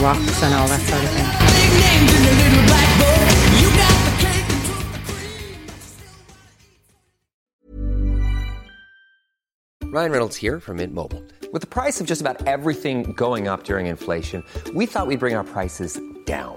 rocks and all that sort of thing. Ryan Reynolds here from Mint Mobile. With the price of just about everything going up during inflation, we thought we'd bring our prices down.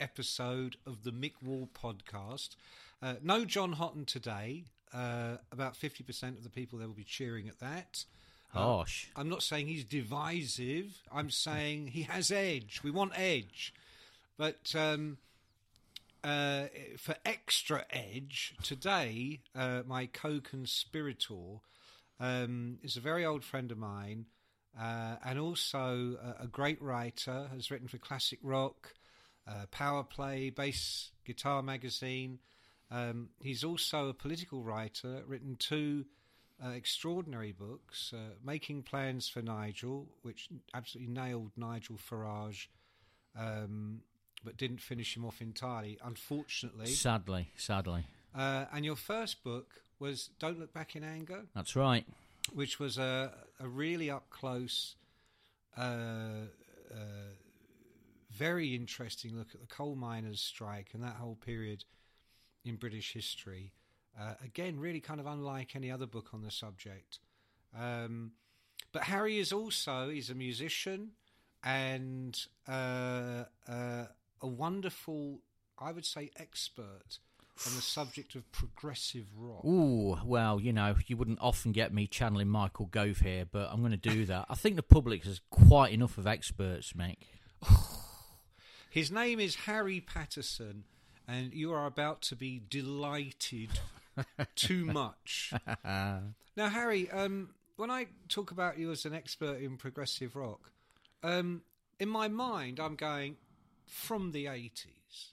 episode of the Mick Wall podcast. Uh, no John Houghton today. Uh, about 50% of the people there will be cheering at that. Uh, Harsh. I'm not saying he's divisive. I'm saying he has edge. We want edge. But um, uh, for extra edge, today, uh, my co conspirator um, is a very old friend of mine uh, and also a, a great writer, has written for Classic Rock, uh, Power Play, Bass Guitar Magazine. Um, he's also a political writer, written two uh, extraordinary books uh, Making Plans for Nigel, which absolutely nailed Nigel Farage. Um, but didn't finish him off entirely, unfortunately. Sadly, sadly. Uh, and your first book was Don't Look Back in Anger, That's right. which was a, a really up close, uh, uh, very interesting look at the coal miners' strike and that whole period in British history. Uh, again, really kind of unlike any other book on the subject. Um, but Harry is also he's a musician and uh, uh, a wonderful, I would say, expert on the subject of progressive rock. Ooh, well, you know, you wouldn't often get me channeling Michael Gove here, but I'm going to do that. I think the public has quite enough of experts, Mick. His name is Harry Patterson, and you are about to be delighted too much. now, Harry, um, when I talk about you as an expert in progressive rock, um, in my mind, I'm going from the 80s.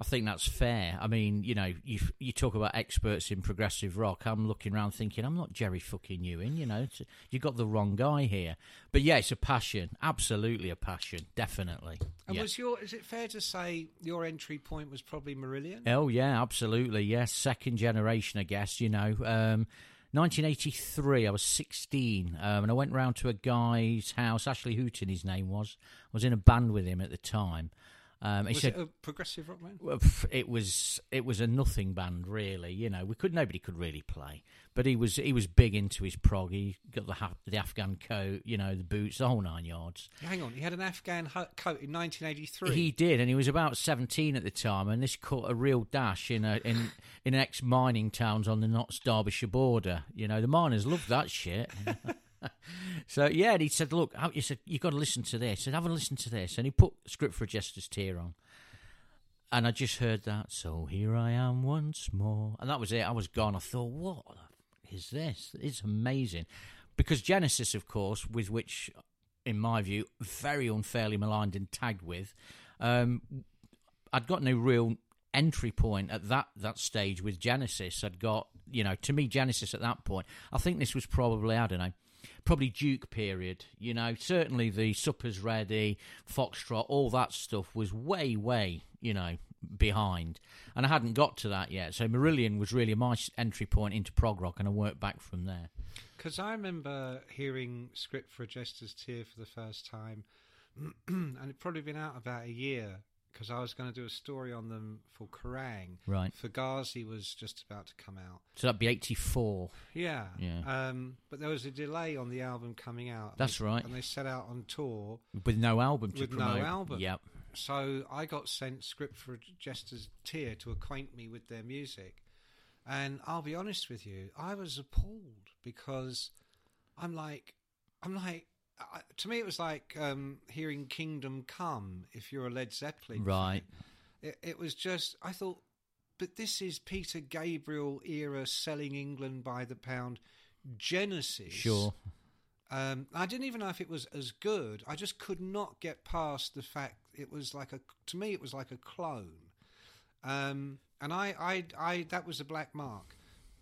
I think that's fair. I mean, you know, you you talk about experts in progressive rock. I'm looking around thinking, I'm not Jerry fucking Ewing. You know, you got the wrong guy here. But yeah, it's a passion. Absolutely a passion. Definitely. And Yeah. was your? Is it fair to say your entry point was probably Marillion? Oh yeah, absolutely. Yes, second generation, I guess. You know, um, 1983. I was 16, um, and I went round to a guy's house. Ashley Hooton, his name was. I was in a band with him at the time. Um, was said it a progressive rock band? well, it was it was a nothing band, really. You know, we could nobody could really play, but he was he was big into his prog. He got the ha- the Afghan coat, you know, the boots, the whole nine yards. Hang on, he had an Afghan coat in 1983. He did, and he was about seventeen at the time, and this caught a real dash in a in in ex mining towns on the Notts Derbyshire border. You know, the miners loved that shit. so yeah, and he said, "Look, he said you got to listen to this." He said, "Have a listen to this," and he put "Script for a Jester's Tear" on. And I just heard that, so here I am once more. And that was it. I was gone. I thought, what is this? It's amazing. Because Genesis, of course, with which, in my view, very unfairly maligned and tagged with, um, I'd got no real entry point at that, that stage with Genesis. I'd got, you know, to me, Genesis at that point, I think this was probably, I don't know, probably Duke period. You know, certainly the Suppers Ready, Foxtrot, all that stuff was way, way, you know, behind. And I hadn't got to that yet. So Marillion was really my entry point into prog rock, and I worked back from there. Because I remember hearing Script for a Jester's Tear for the first time, and it'd probably been out about a year because I was going to do a story on them for Kerrang. Right. Fugazi was just about to come out. So that'd be 84. Yeah. Yeah. Um, but there was a delay on the album coming out. That's they- right. And they set out on tour. With no album to With no album. Yep. So I got sent Script for Jester's Tear to acquaint me with their music. And I'll be honest with you, I was appalled because I'm like, I'm like, I, to me it was like um, hearing Kingdom Come if you're a Led Zeppelin. Right. It, it was just, I thought, but this is Peter Gabriel era selling England by the pound Genesis. Sure. Um, I didn't even know if it was as good. I just could not get past the fact it was like a to me it was like a clone, um, and I, I I that was a black mark.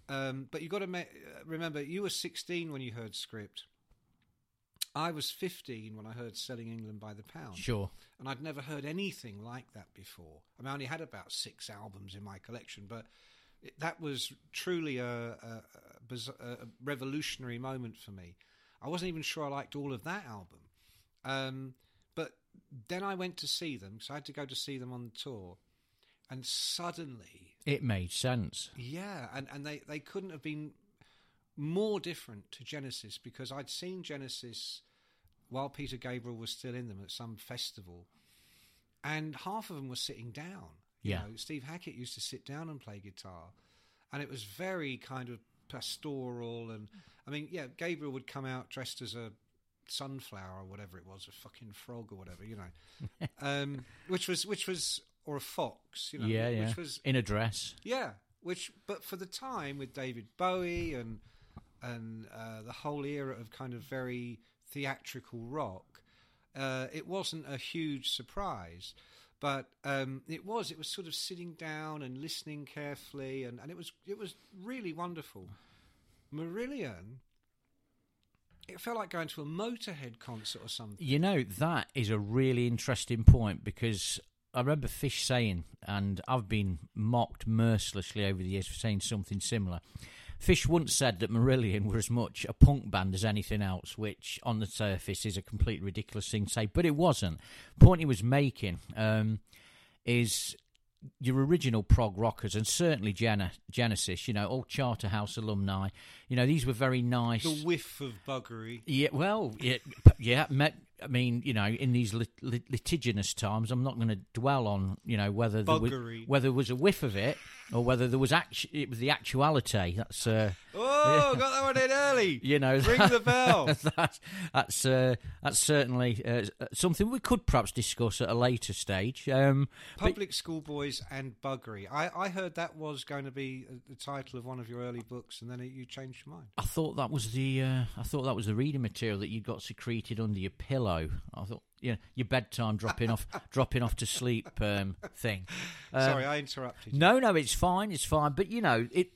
Um, but you got to me- remember, you were 16 when you heard Script. I was 15 when I heard Selling England by the Pound. Sure. And I'd never heard anything like that before. I mean, I only had about six albums in my collection, but it, that was truly a, a, a, a revolutionary moment for me. I wasn't even sure I liked all of that album. Um, but then I went to see them, so I had to go to see them on the tour. And suddenly, It made sense. yeah, and, and they, they couldn't have been more different to Genesis because I'd seen Genesis while Peter Gabriel was still in them at some festival, and half of them were sitting down. You Yeah. know, Steve Hackett used to sit down and play guitar, and it was very kind of pastoral. And I mean, yeah, Gabriel would come out dressed as a sunflower or whatever it was, a fucking frog or whatever, you know, um, which was which was or a fox, you know, yeah, yeah. which was in a dress. yeah, which but for the time with David Bowie and and uh, the whole era of kind of very theatrical rock, uh, it wasn't a huge surprise. But um, it was. It was sort of sitting down and listening carefully, and, and it was it was really wonderful. Marillion. It felt like going to a Motorhead concert or something. You know, that is a really interesting point because I remember Fish saying, and I've been mocked mercilessly over the years for saying something similar. Fish once said that Marillion were as much a punk band as anything else, which on the surface is a completely ridiculous thing to say, but it wasn't. The point he was making um, is your original prog rockers, and certainly Gen- Genesis, you know, all Charterhouse alumni, you know, these were very nice. The whiff of buggery. Yeah, well, yeah, yeah. Met, I mean, you know, in these lit- lit- litigious times, I'm not going to dwell on, you know, whether there was, whether there was a whiff of it or whether there was actu- it was the actuality. That's uh, Oh, got that one in early. you know, Ring the bell. that's that's uh, that's certainly uh, something we could perhaps discuss at a later stage. Um, Public school boys and buggery. I, I heard that was going to be uh, the title of one of your early books, and then it, you changed your mind. I thought that was the uh, I thought that was the reading material that you got secreted under your pillow. I thought, yeah, your bedtime dropping off, dropping off to sleep um, thing. Sorry, I interrupted. you. No, no, it's fine, it's fine. But you know, it,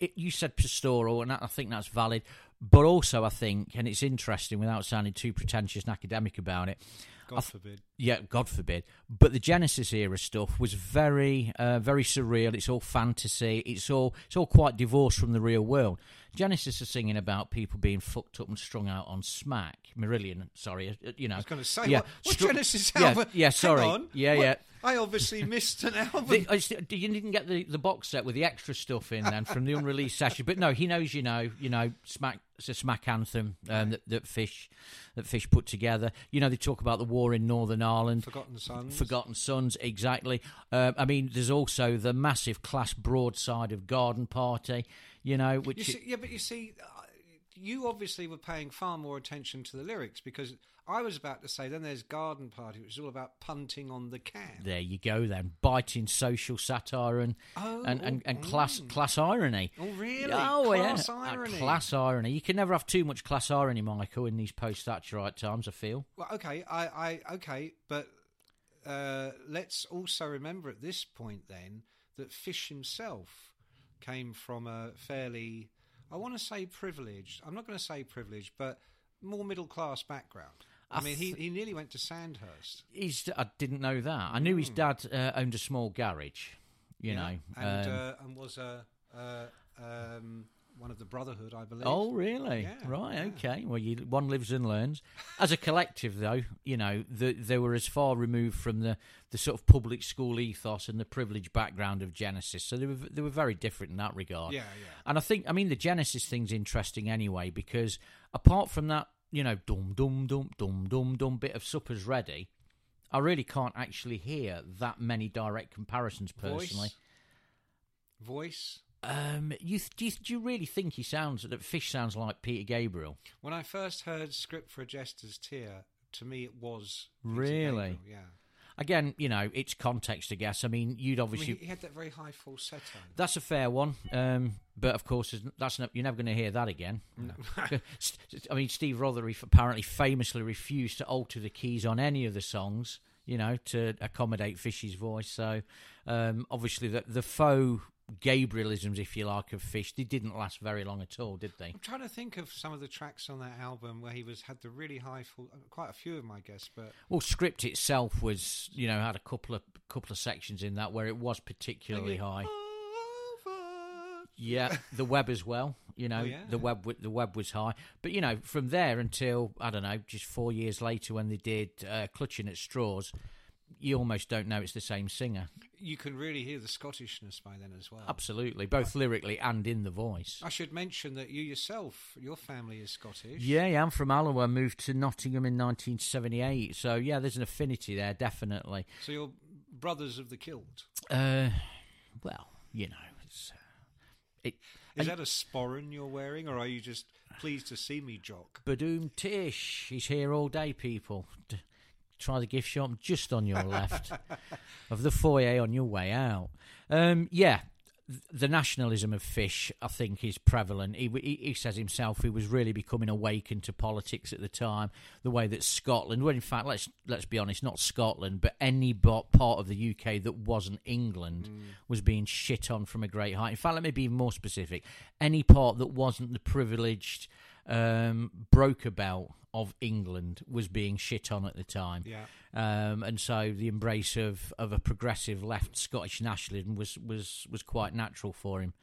it you said pastoral, and I think that's valid. But also, I think, and it's interesting, without sounding too pretentious and academic about it. God forbid. Yeah, God forbid. But the Genesis era stuff was very, uh, very surreal. It's all fantasy. It's all, it's all quite divorced from the real world. Genesis are singing about people being fucked up and strung out on smack. Marillion, sorry, uh, you know. I was going to say, yeah, what, what stru- Genesis album? Yeah, Hang sorry. on. Yeah, What? yeah. I obviously missed an album. The, you didn't get the, the box set with the extra stuff in then from the unreleased session, but no, he knows you know, you know, smack it's a smack anthem um, that, that Fish that Fish put together. You know, they talk about the war in Northern Ireland, Forgotten Sons. Forgotten Sons, exactly. Um, I mean, there's also the massive class broadside of Garden Party. You know, which You see, yeah, but you see, uh, you obviously were paying far more attention to the lyrics because I was about to say then there's Garden Party, which is all about punting on the Cam. there you go then, biting social satire and Oh, and, and, and oh, class mm. class irony. Oh, really? Oh, Class yeah. Uh, irony. class irony. You can never have too much class irony, Michael, in these post Thatcherite times. I feel. Well, okay, I, I okay, but uh, let's also remember at this point then that Fish himself came from a fairly, I want to say privileged. I'm not going to say privileged, but more middle class background. I, I mean, he, th- he nearly went to Sandhurst. He's, I didn't know that. I knew his dad uh, owned a small garage. You yeah, know. and um, uh, and was a uh, um, one of the Brotherhood, I believe. Oh, really? Yeah, right. yeah. Okay. Well, you, one lives and learns. As a collective, though, you know, the, they were as far removed from the, the sort of public school ethos and the privileged background of Genesis, so they were they were very different in that regard. Yeah, yeah. And I think, I mean, the Genesis thing's interesting anyway because apart from that, you know, dum dum dum dum dum dum bit of supper's ready. I really can't actually hear that many direct comparisons personally. Voice. Um, you, th- do you do you really think he sounds that Fish sounds like Peter Gabriel? When I first heard "Script for a Jester's Tear," to me it was Peter Really? Gabriel, Yeah. Again, you know, it's context, I guess. I mean, you'd I obviously. mean, he, had that very high falsetto. that's a fair one, um, but of course, that's not, you're never going to hear that again. I mean, Steve Rothery apparently famously refused to alter the keys on any of the songs. you know, to accommodate Fishy's voice. So um, obviously the the faux Gabrielisms, if you like, of Fish, they didn't last very long at all, did they? I'm trying to think of some of the tracks on that album where he was had the really high, full, quite a few of them, I guess. But Well, script itself was, you know, had a couple of couple of sections in that where it was particularly high. Yeah, the web as well. You know, Oh, yeah. the web the web was high, but you know, from there until I don't know, just four years later when they did uh, "Clutching at Straws," you almost don't know it's the same singer. you can really hear the Scottishness by then as well. Absolutely, both lyrically and in the voice. I should mention that you yourself, your family is Scottish. Yeah, yeah, I'm from Alloa, moved to Nottingham in 1978. So yeah, there's an affinity there, definitely. So you're brothers of the kilt. Uh, well, you know, it's, uh, it. Is that a sporran you're wearing, or are you just pleased to see me, Jock? Badoom Tish, he's here all day, people. D- try the gift shop just on your left of the foyer on your way out. Um, yeah, the nationalism of Fish, I think, is prevalent. He, he, he says himself he was really becoming awakened to politics at the time. The way that Scotland, well, in fact, let's let's be honest, not Scotland, but any part of the UK that wasn't England was being shit on from a great height. In fact, let me be more specific: any part that wasn't the privileged um, broker belt of England was being shit on at the time. Yeah. Um, and so the embrace of, of a progressive left Scottish nationalism was, was, was quite natural for him,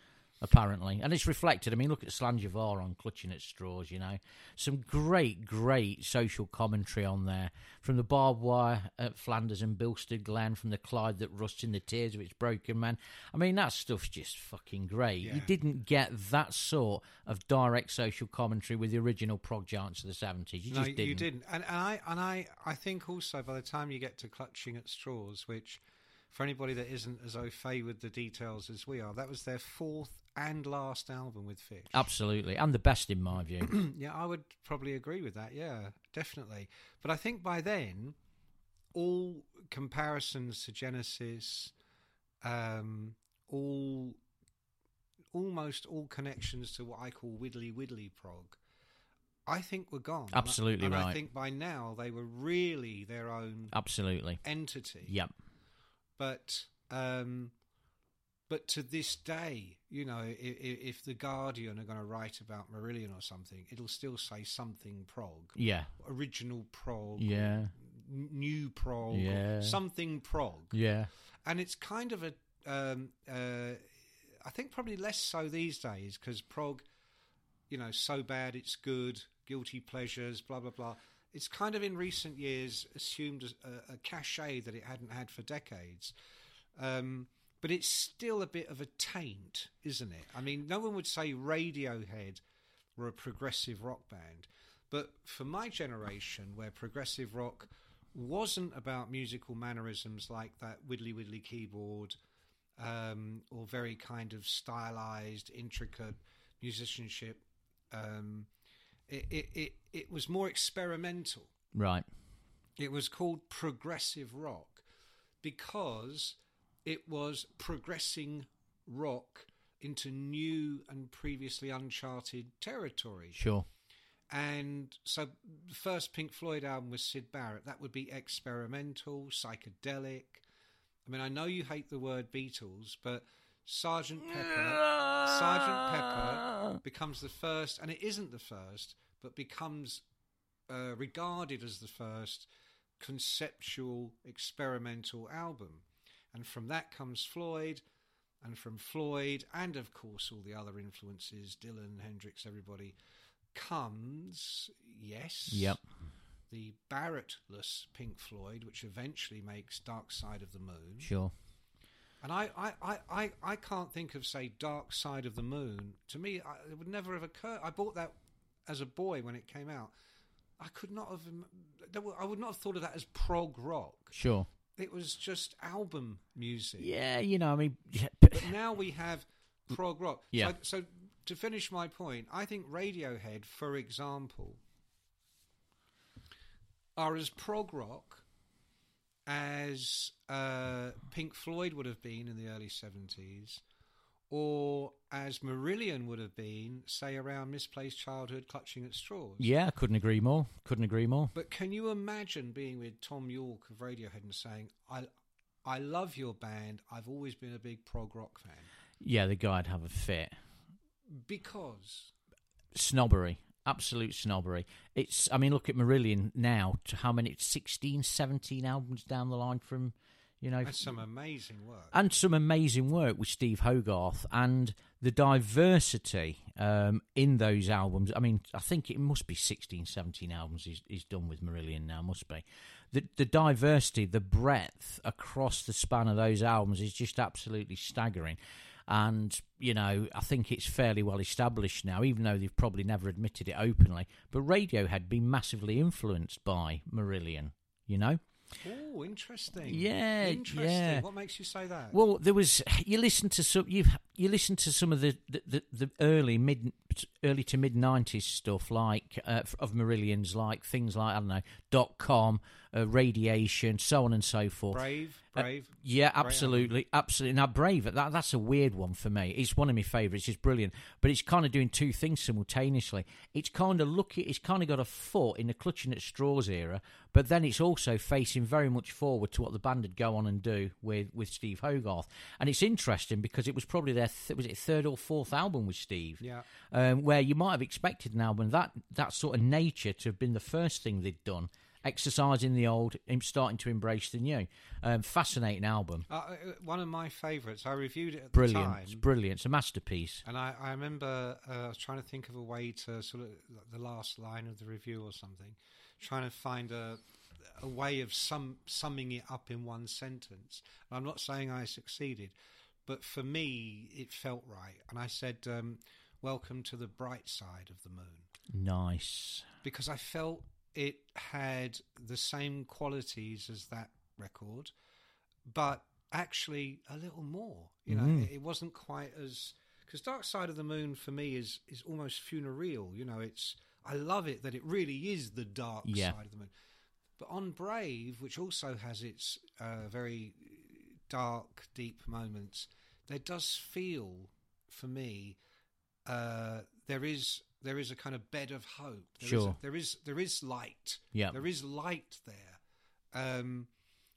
apparently. And it's reflected. I mean, look at Slàinte Mhath on Clutching at Straws, you know. Some great, great social commentary on there. From the barbed wire at Flanders and Bilston Glen, from the Clyde that rusts in the tears of its broken man. I mean, that stuff's just fucking great. You didn't get that sort of direct social commentary with the original prog giants of the 70s. You no, just didn't. you didn't. And, and I and I, I think also by the time you get to clutching at straws, which for anybody that isn't as au fait with the details as we are, that was their fourth and last album with Fish. Absolutely. And the best, in my view. Yeah, I would probably agree with that. Yeah, definitely. But I think by then, all comparisons to Genesis, um, all almost all connections to what I call widdly widdly prog, I think were gone. And I- Absolutely and I think by now they were really their own Absolutely. entity. Yep. But um, but to this day, you know, if, if the Guardian are going to write about Marillion or something, it'll still say something prog, Yeah. original prog, Yeah. new prog, Yeah. something prog, Yeah. and it's kind of a, um, uh, I think probably less so these days because prog, you know, so bad it's good, guilty pleasures, blah blah blah. It's kind of in recent years assumed a, a cachet that it hadn't had for decades. Um, but it's still a bit of a taint, isn't it? I mean, no one would say Radiohead were a progressive rock band, but for my generation, where progressive rock wasn't about musical mannerisms like that widdly widdly keyboard um, or very kind of stylized, intricate musicianship, um, it, it, it, it was more experimental Right. it was called progressive rock because it was progressing rock into new and previously uncharted territory. Sure. And so the first Pink Floyd album was Syd Barrett. That would be experimental, psychedelic. I mean, I know you hate the word Beatles, but Sergeant Pepper, Sergeant Pepper becomes the first, and it isn't the first, but becomes uh, regarded as the first conceptual experimental album. And from that comes Floyd, and from Floyd, and of course all the other influences, Dylan, Hendrix, everybody, comes, yes, Yep. the Barrettless Pink Floyd, which eventually makes Dark Side of the Moon. Sure. And I, I, I, I, I can't think of, say, Dark Side of the Moon. To me, I, it would never have occurred. I bought that as a boy when it came out. I could not have. im- there were- I would not have thought of that as prog rock. Sure. It was just album music. Yeah, you know, I mean, But now we have prog rock. Yeah. So, so to finish my point, I think Radiohead, for example, are as prog rock as uh, Pink Floyd would have been in the early 70s, or as Marillion would have been, say, around Misplaced Childhood Clutching at Straws. Yeah, couldn't agree more. Couldn't agree more. But can you imagine being with Tom Yorke of Radiohead and saying, I, I love your band. I've always been a big prog rock fan. Yeah, the guy'd have a fit. Because Snobbery. Absolute snobbery. It's, I mean, look at Marillion now, to how many, 16, 17 albums down the line from, you know. that's some amazing work. and some amazing work with Steve Hogarth and the diversity um, in those albums. I mean, I think it must be 16, 17 albums he's, he's done with Marillion now, must be. The, the diversity, the breadth across the span of those albums is just absolutely staggering. And, you know, I think it's fairly well established now, even though they've probably never admitted it openly. But Radiohead been massively influenced by Marillion, you know? Oh, interesting. Yeah, interesting. yeah. What makes you say that? Well, there was you listen to some you you listen to some of the the, the, the early mid early to mid nineties stuff like uh, of Marillion's like things like I don't know dot com, uh, radiation, so on and so forth. brave, Uh, brave. yeah, Great absolutely, absolutely. Now, Brave, that that's a weird one for me. It's one of my favourites. It's brilliant, but it's kind of doing two things simultaneously. It's kind of looking. It's kind of got a foot in the clutching at straws era, but then it's also facing very much forward to what the band would go on and do with with Steve Hogarth. And it's interesting because it was probably their th- was it third or fourth album with Steve Yeah. um, where you might have expected an album that that sort of nature to have been the first thing they'd done, exercising the old, starting to embrace the new. Um, fascinating album, Uh, uh, one of my favourites. I reviewed it at brilliant, the time. it's brilliant, it's a masterpiece. And I, I remember uh, I was trying to think of a way to sort of the last line of the review or something, trying to find a a way of sum, summing it up in one sentence. And I'm not saying I succeeded, but for me it felt right. And I said, um, "Welcome to the bright side of the moon," Nice, because I felt it had the same qualities as that record, but actually a little more. You know, it, it wasn't quite as because Dark Side of the Moon for me is is almost funereal. You know, it's I love it that it really is the dark Yeah. side of the moon. But on Brave, which also has its uh, very dark, deep moments, there does feel for me uh, there is there is a kind of bed of hope. There is a- Sure. there is there is light. Yeah. there is light there. Um,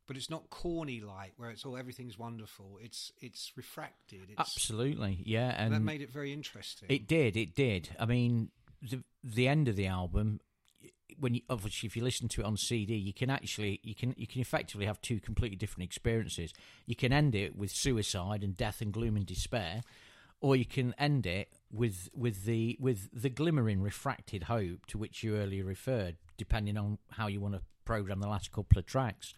but it's not corny light where it's all everything's wonderful. It's it's refracted. It's, absolutely, yeah, and that made it very interesting. It did, it did. I mean, the the end of the album, when you, obviously if you listen to it on CD, you can actually you can you can effectively have two completely different experiences. You can end it with suicide and death and gloom and despair, or you can end it with with the with the glimmering refracted hope to which you earlier referred, depending on how you want to program the last couple of tracks.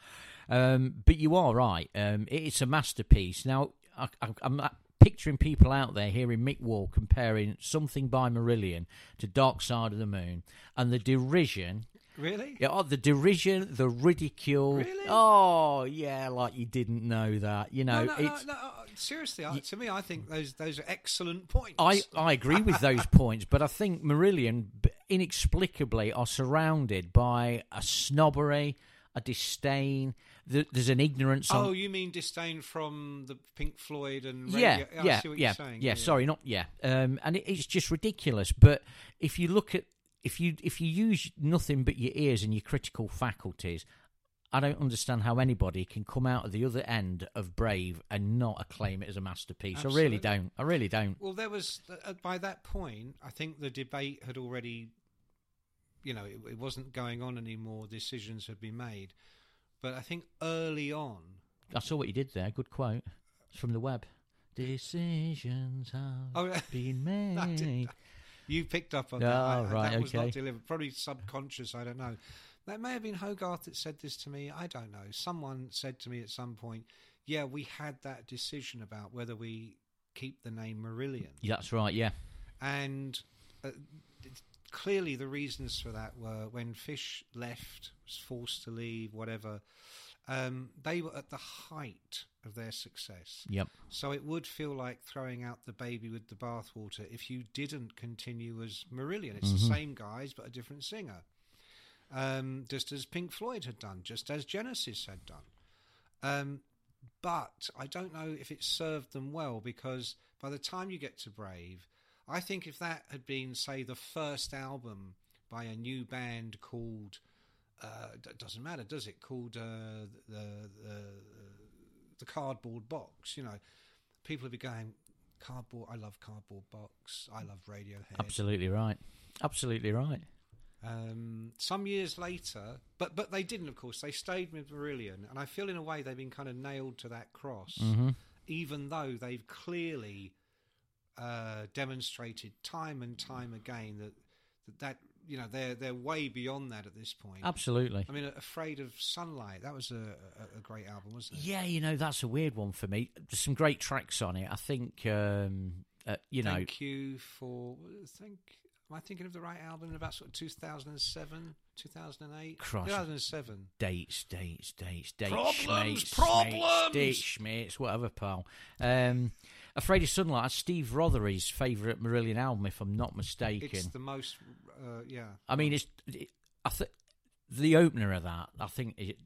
Um, but you are right; um, it's a masterpiece. Now, I, I, I'm picturing people out there hearing Mick Wall comparing something by Marillion to Dark Side of the Moon, and the derision. really. Yeah, oh, the derision, the ridicule. Really? Oh, yeah, like you didn't know that. You know, No, no, no, it's. no, seriously, I, to me, I think those those are excellent points. I, I agree with those points, but I think Marillion inexplicably are surrounded by a snobbery, a disdain. There's an ignorance. on, oh, you mean disdain from the Pink Floyd and yeah, radio- I yeah, see what yeah, you're saying. yeah. Sorry, not yeah. Um, and it, it's just ridiculous. But if you look at if you if you use nothing but your ears and your critical faculties, I don't understand how anybody can come out of the other end of Brave and not acclaim it as a masterpiece. I really don't. I really don't. Well, there was by that point, I think the debate had already, you know, it, it wasn't going on anymore. Decisions had been made, but I think early on, I saw what you did there. Good quote. It's from the web. Decisions have Oh, been made. you picked up on Oh, that. I- right, that was not delivered. Probably subconscious. I don't know. That may have been Hogarth that said this to me. I don't know. Someone said to me at some point, "Yeah, we had that decision about whether we keep the name Marillion." That's right. Yeah. and uh, clearly the reasons for that were when Fish left, was forced to leave, whatever. Um, they were at the height of their success. Yep. So it would feel like throwing out the baby with the bathwater if you didn't continue as Marillion. It's Mm-hmm. the same guys but a different singer. Um, just as Pink Floyd had done, just as Genesis had done. Um, but I don't know if it served them well because by the time you get to Brave, I think if that had been, say, the first album by a new band called, uh, it doesn't matter, does it? Called uh, the, the the Cardboard Box. You know, people would be going, Cardboard. I love Cardboard Box. I love Radiohead. Absolutely right. Absolutely right. Um, some years later, but but they didn't. Of course, they stayed with Marillion, and I feel in a way they've been kind of nailed to that cross, even though they've clearly uh, demonstrated time and time again that, that that you know they're they're way beyond that at this point. Absolutely. I mean, Afraid of Sunlight. That was a, a, a great album, wasn't it? Yeah, you know that's a weird one for me. There's some great tracks on it. I think um, uh, you know. Thank you for. Think. Am I thinking of the right album? in About sort of 2007, 2008, Christ. 2007. dates, dates, dates, dates. Problems, schmates, problems! Dates, mates, whatever, pal. Um, Afraid of Sunlight, Steve Rothery's favourite Marillion album, if I'm not mistaken. It's the most. Uh, yeah. I mean, it's it, I think the opener of that. I think it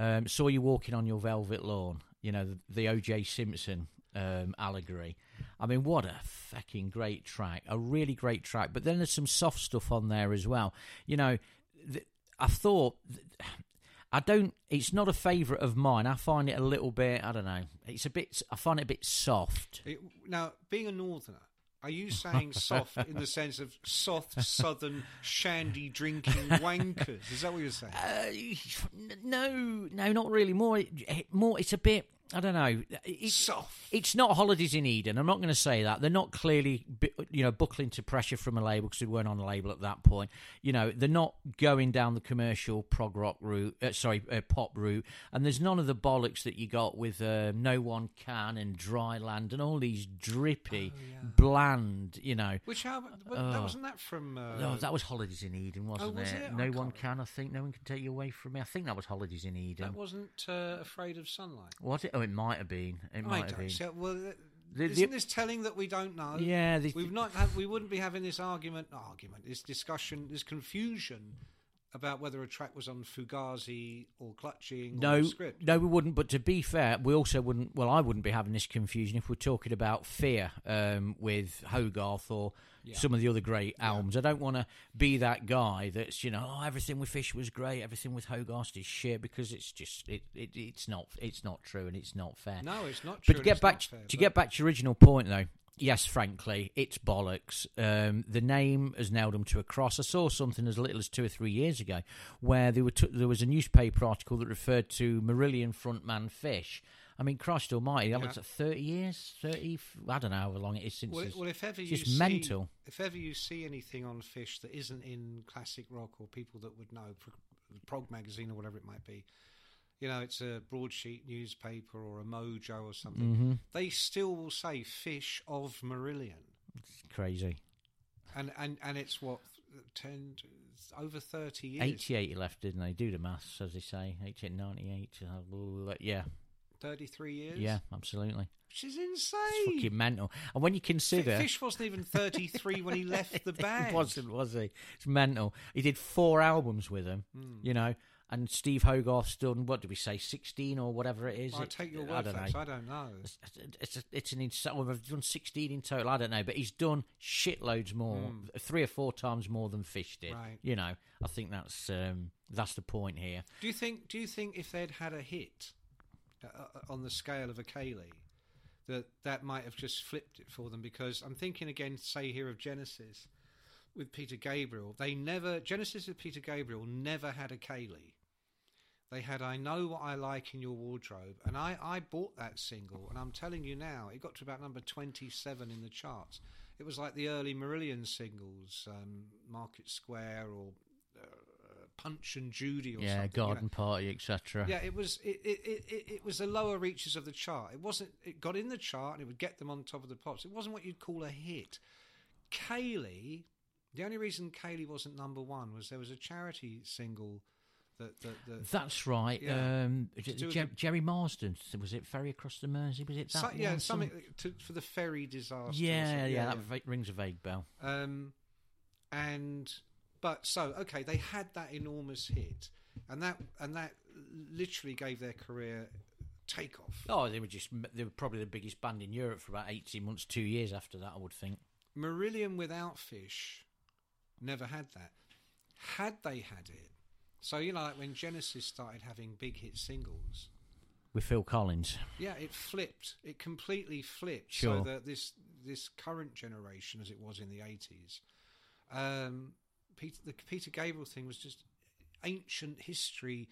um, saw you walking on your velvet lawn. You know the, the O.J. Simpson um, allegory. I mean, what a fucking great track! A really great track. But then there's some soft stuff on there as well. You know, th- I thought. th- I don't. It's not a favourite of mine. I find it a little bit. I don't know. It's a bit. I find it a bit soft. It, now, being a northerner, are you saying soft in the sense of soft southern shandy drinking wankers? Is that what you're saying? Uh, no, no, not really. More, more. It's a bit. I don't know. It's Soft. It's not holidays in Eden. I'm not going to say that. They're not clearly, you know, buckling to pressure from a label because they weren't on a label at that point. You know, they're not going down the commercial prog rock route. Uh, sorry, uh, pop route. And there's none of the bollocks that you got with uh, No One Can and Dryland and all these drippy, bland. You know. Which? But that wasn't that from? Uh, Oh, that was Holidays in Eden, wasn't was it? it? I No can't one can. I think no one can take you away from me. I think that was Holidays in Eden. that wasn't uh, Afraid of Sunlight. Was it? Oh, it might have been. It I might have don't been. Well, The- isn't the- this telling that we don't know? Yeah, the- we've not. Had, we wouldn't be having this argument. Argument. This discussion. This confusion about whether a track was on Fugazi or Clutching or No, script. no, we wouldn't. But to be fair, we also wouldn't. Well, I wouldn't be having this confusion if we're talking about Fear um, with Hogarth or some of the other great albums. I don't want to be that guy that's you know, oh, everything with Fish was great, everything with Hogarth is shit because it's just it, it it's not it's not true and it's not fair. No, it's not But true to get back fair, to but- get back to your original point though, yes, frankly, it's bollocks. Um, the name has nailed them to a cross. I saw something as little as two or three years ago where there were t- there was a newspaper article that referred to Marillion frontman Fish. I mean, Christ Almighty, that was Yeah. thirty years, thirty. I don't know how long it is since. Well, it's- well, if ever it's you just see, mental. if ever you see anything on Fish that isn't in classic rock or people that would know, Prog magazine or whatever it might be, you know, it's a broadsheet newspaper or a Mojo or something. Mm-hmm. They still will say Fish of Marillion, It's crazy. and and and it's what ten over thirty years, Eighty-eight he left, didn't they? Do the maths, as they say. 88, 98. uh, Yeah, thirty three years. yeah, absolutely. which is It's insane. fucking mental. And when you consider Fish wasn't even thirty three when he left the band. He wasn't, was he? It's mental. He did four albums with them, Hmm. you know, and Steve Hogarth's done, what did we say, 16 or whatever it is? I It- take your I word don't know. I don't know. It's, it's, a, it's an insane. Well, we've done 16 in total. I don't know, but he's done shitloads more, three or four times more than Fish did. Right. You know, I think that's um, that's the point here. Do you think? Do you think if they'd had a hit uh, uh, on the scale of a Kayleigh, that that might have just flipped it for them? Because I'm thinking again, say here of Genesis with Peter Gabriel. They never Genesis with Peter Gabriel never had a Kayleigh. They had I Know What I Like in Your Wardrobe. And I, I bought that single, and I'm telling you now, it got to about number 27 in the charts. It was like the early Marillion singles, um, Market Square or uh, Punch and Judy or yeah, something. you know. Garden Party, etc. Yeah, it was it, it, it, it, it was the lower reaches of the chart. It wasn't. It got in the chart and it would get them on top of the pops. It wasn't what you'd call a hit. Kayleigh. The only reason Kayleigh wasn't number one was there was a charity single that that, that That's right. Yeah. Um, Jer- the- Gerry Marsden was it Ferry Across the Mersey? Was it that? so- yeah one? something to, for the ferry disaster. or Yeah, yeah, that rings a vague bell. Um, and but so okay, they had that enormous hit, and that and that literally gave their career take off. Oh, they were just they were probably the biggest band in Europe for about eighteen months, two years after that. I would think. Marillion without Fish never had that. Had they had it, so you know, like when Genesis started having big hit singles, With Phil Collins, yeah, it flipped. It completely flipped. Sure. So that this this current generation, as it was in the eighties, um, Peter, the Peter Gabriel thing was just ancient history.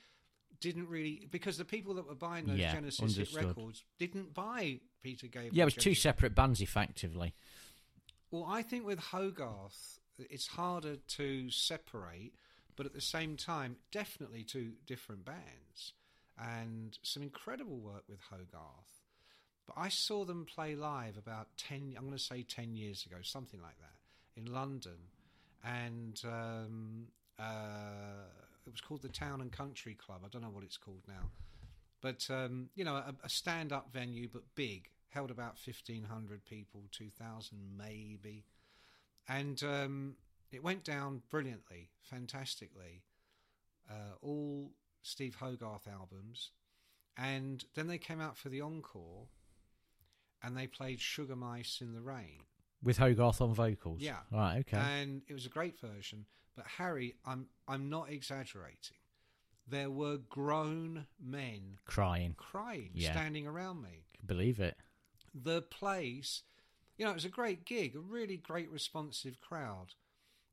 Didn't really because the people that were buying those Yeah, Genesis hit records didn't buy Peter Gabriel. yeah, it was two separate bands effectively. Well, I think with Hogarth, it's harder to separate, but at the same time, definitely two different bands and some incredible work with Hogarth. But I saw them play live about 10, I'm going to say 10 years ago, something like that, in London. And um, uh, it was called the Town and Country Club. I don't know what it's called now. But, um, you know, a, a stand up venue, but big, held about 1,500 people, 2,000 maybe. And um, it went down brilliantly, fantastically. Uh, all Steve Hogarth albums. And then they came out for the encore and they played Sugar Mice in the Rain. With Hogarth on vocals. Yeah. Right. Okay. And it was a great version. But Harry, I'm I'm not exaggerating. There were grown men Crying. crying, Yeah. standing around me. Believe it. The place, you know, it was a great gig, a really great responsive crowd.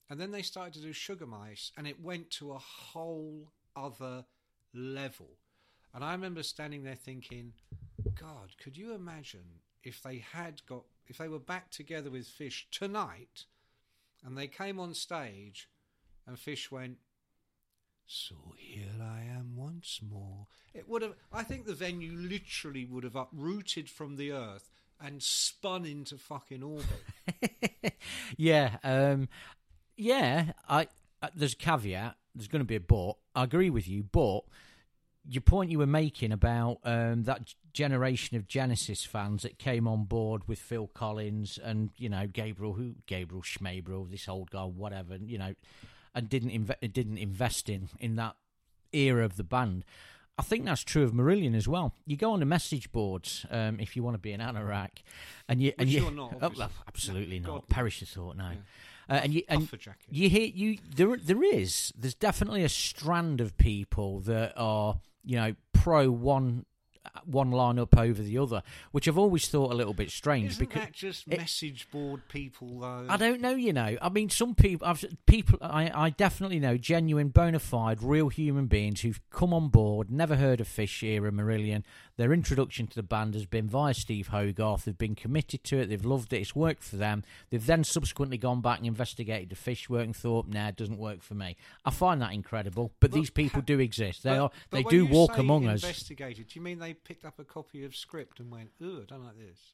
And then they started to do Sugar Mice, and it went to a whole other level. And I remember standing there thinking, God, could you imagine if they had got, if they were back together with Fish tonight, and they came on stage, and Fish went, so here I am once more. It would have. I think the venue literally would have uprooted from the earth and spun into fucking orbit. Yeah. Um, yeah. I uh, there's a caveat. There's going to be a but. I agree with you, but your point you were making about um, that generation of Genesis fans that came on board with Phil Collins and you know Gabriel, who Gabriel Schmabriel, this old guy, whatever, you know, and didn't inve- didn't invest in in that era of the band. I think that's true of Marillion as well. You go on the message boards um, if you want to be an anorak, and you and Which you you're not, Oh, absolutely No, not. God. Perish the thought, no. Uh, and you and you hear you there there is there's definitely a strand of people that are you know pro one one line up over the other, which I've always thought a little bit strange Isn't because that just it- message board people though? I don't know, you know. I mean, some people, I've, people, I, I definitely know genuine, bona fide, real human beings who've come on board, never heard of Fish era Marillion. Their introduction to the band has been via Steve Hogarth. They've been committed to it. They've loved it. It's worked for them. They've then subsequently gone back and investigated the Fish work and thought, nah, it doesn't work for me. I find that incredible. But, these people ha- do exist. They But- are. but They do walk among us. Investigated? Do you mean they picked up a copy of script and went, "Ooh, I don't like this"?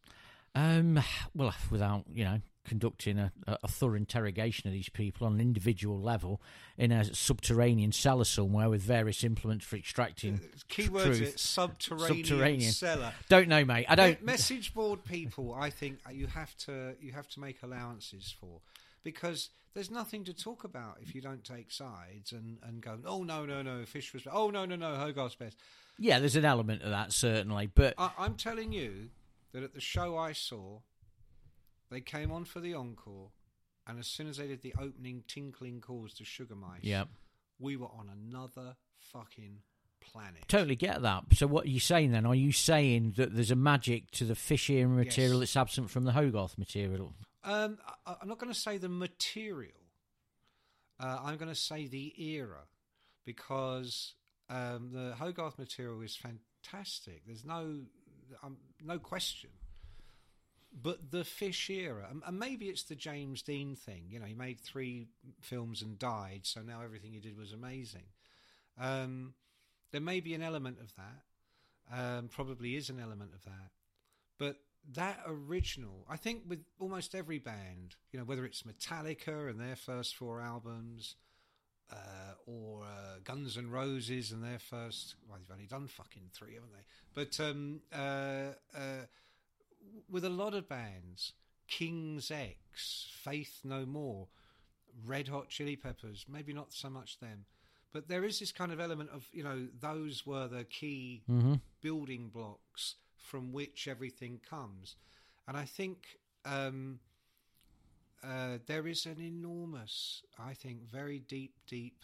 Um, well, without you know conducting a, a, thorough interrogation of these people on an individual level in a subterranean cellar somewhere with various implements for extracting uh, tr- Keywords: truth. subterranean, Subterranean. cellar. Don't know, mate. I don't. Message board people. I think uh, you have to you have to make allowances for because there's nothing to talk about if you don't take sides and, and go, oh no no no, Fish was, oh no no no, Hogarth's best. Yeah, there's an element of that certainly, but I, I'm telling you that at the show I saw, they came on for the encore, and as soon as they did the opening tinkling calls to Sugar Mice, yeah, we were on another fucking planet. totally get that. So, what are you saying then? Are you saying that there's a magic to the fish material Yes. that's absent from the Hogarth material? Um, I, I'm not going to say the material. Uh, I'm going to say the era because um, the Hogarth material is fantastic. There's no, um, no question. But the Fish era, and, and maybe it's the James Dean thing. You know, he made three films and died, so now everything he did was amazing. Um, there may be an element of that. Um, probably is an element of that. But that original, I think, with almost every band, you know, whether it's Metallica and their first four albums, uh, or uh, Guns N' Roses and their first, well, they've only done fucking three, haven't they? But um, uh, uh, with a lot of bands, King's X, Faith No More, Red Hot Chili Peppers, maybe not so much them, but there is this kind of element of you know those were the key building blocks from which everything comes, and I think. Um, uh, there is an enormous, I think, very deep, deep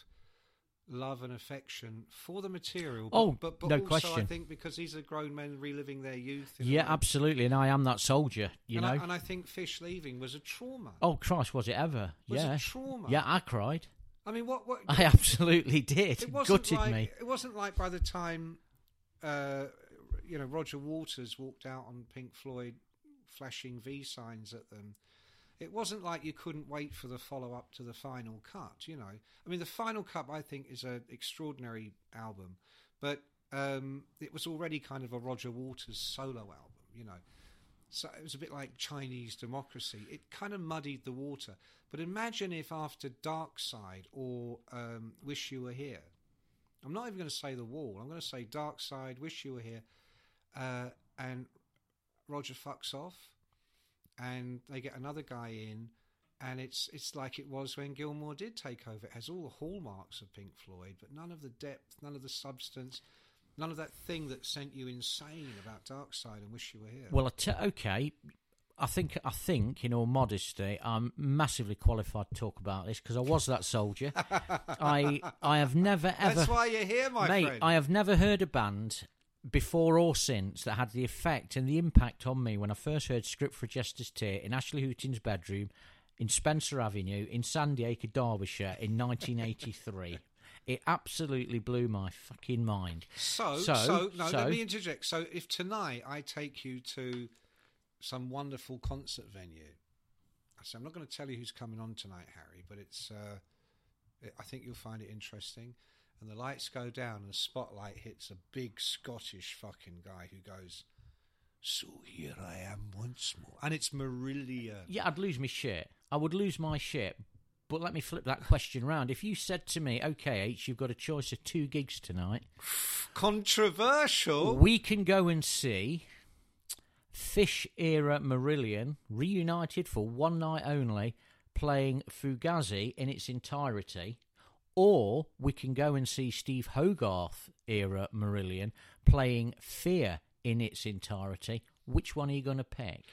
love and affection for the material. But, Oh, but, but no also I think because these are grown men reliving their youth. Yeah, absolutely. And I am that soldier, you and know. I, and I think Fish leaving was a trauma. oh, Christ, was it ever? Was a yeah. trauma. Yeah, I cried. I mean, what? what I absolutely did. it wasn't Gutted like me. it wasn't like by the time, uh, you know, Roger Waters walked out on Pink Floyd, flashing V signs at them. It wasn't like you couldn't wait for the follow up to the final cut. You know, I mean, the final cut I think is an extraordinary album, but um, it was already kind of a Roger Waters solo album. You know, so it was a bit like Chinese democracy. It kind of muddied the water. But imagine if after Dark Side or um, Wish You Were Here, I'm not even going to say The Wall, I'm going to say Dark Side, Wish You Were Here, uh, and Roger fucks off, and they get another guy in, and it's it's like it was when Gilmour did take over. It has all the hallmarks of Pink Floyd, but none of the depth, none of the substance. None of that thing that sent you insane about Dark Side and Wish You Were Here. Well, I t- okay. I think I think, in all modesty, I'm massively qualified to talk about this because I was that soldier. I I have never ever. That's why you're here, my mate. friend. I have never heard a band before or since that had the effect and the impact on me when I first heard "Script for Jester's Tear" in Ashley Houghton's bedroom in Spencer Avenue in Sandiacre, Derbyshire, in 1983. It absolutely blew my fucking mind. So, So- so, no, so- let me interject. So, if tonight I take you to some wonderful concert venue, I say I'm not going to tell you who's coming on tonight, Harry, but it's. Uh, it, I think you'll find it interesting. And the lights go down, and spotlight hits a big Scottish fucking guy who goes, "So here I am once more," and it's Marillion. Yeah, I'd lose my shit. I would lose my shit. But let me flip that question round. If you said to me, "Okay, H, you've got a choice of two gigs tonight. Controversial. We can go and see Fish era Marillion reunited for one night only, playing Fugazi in its entirety, or we can go and see Steve Hogarth era Marillion playing Fear in its entirety. Which one are you going to pick?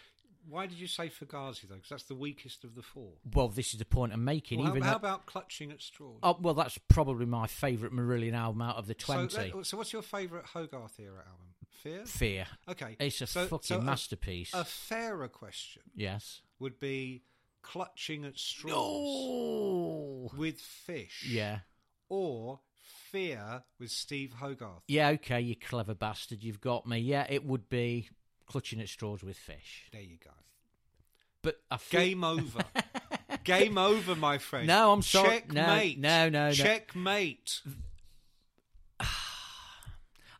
Why did you say Fugazi though? Because that's the weakest of the four. Well, this is the point I'm making. Well, how, even how though- about clutching at straws? Oh, well, that's probably my favourite Marillion album out of the 20. So, so what's your favourite Hogarth era album? Fear. Fear. Okay, It's a so- fucking so a- masterpiece. A fairer question yes. would be clutching at straws Oh. with fish. Yeah. Or fear with Steve Hogarth. Yeah, okay, you clever bastard. You've got me. Yeah, it would be clutching at straws with fish. There you go. But I feel, Game over. Game over, my friend. No, I'm sorry. No, Checkmate. no, no, no. Checkmate.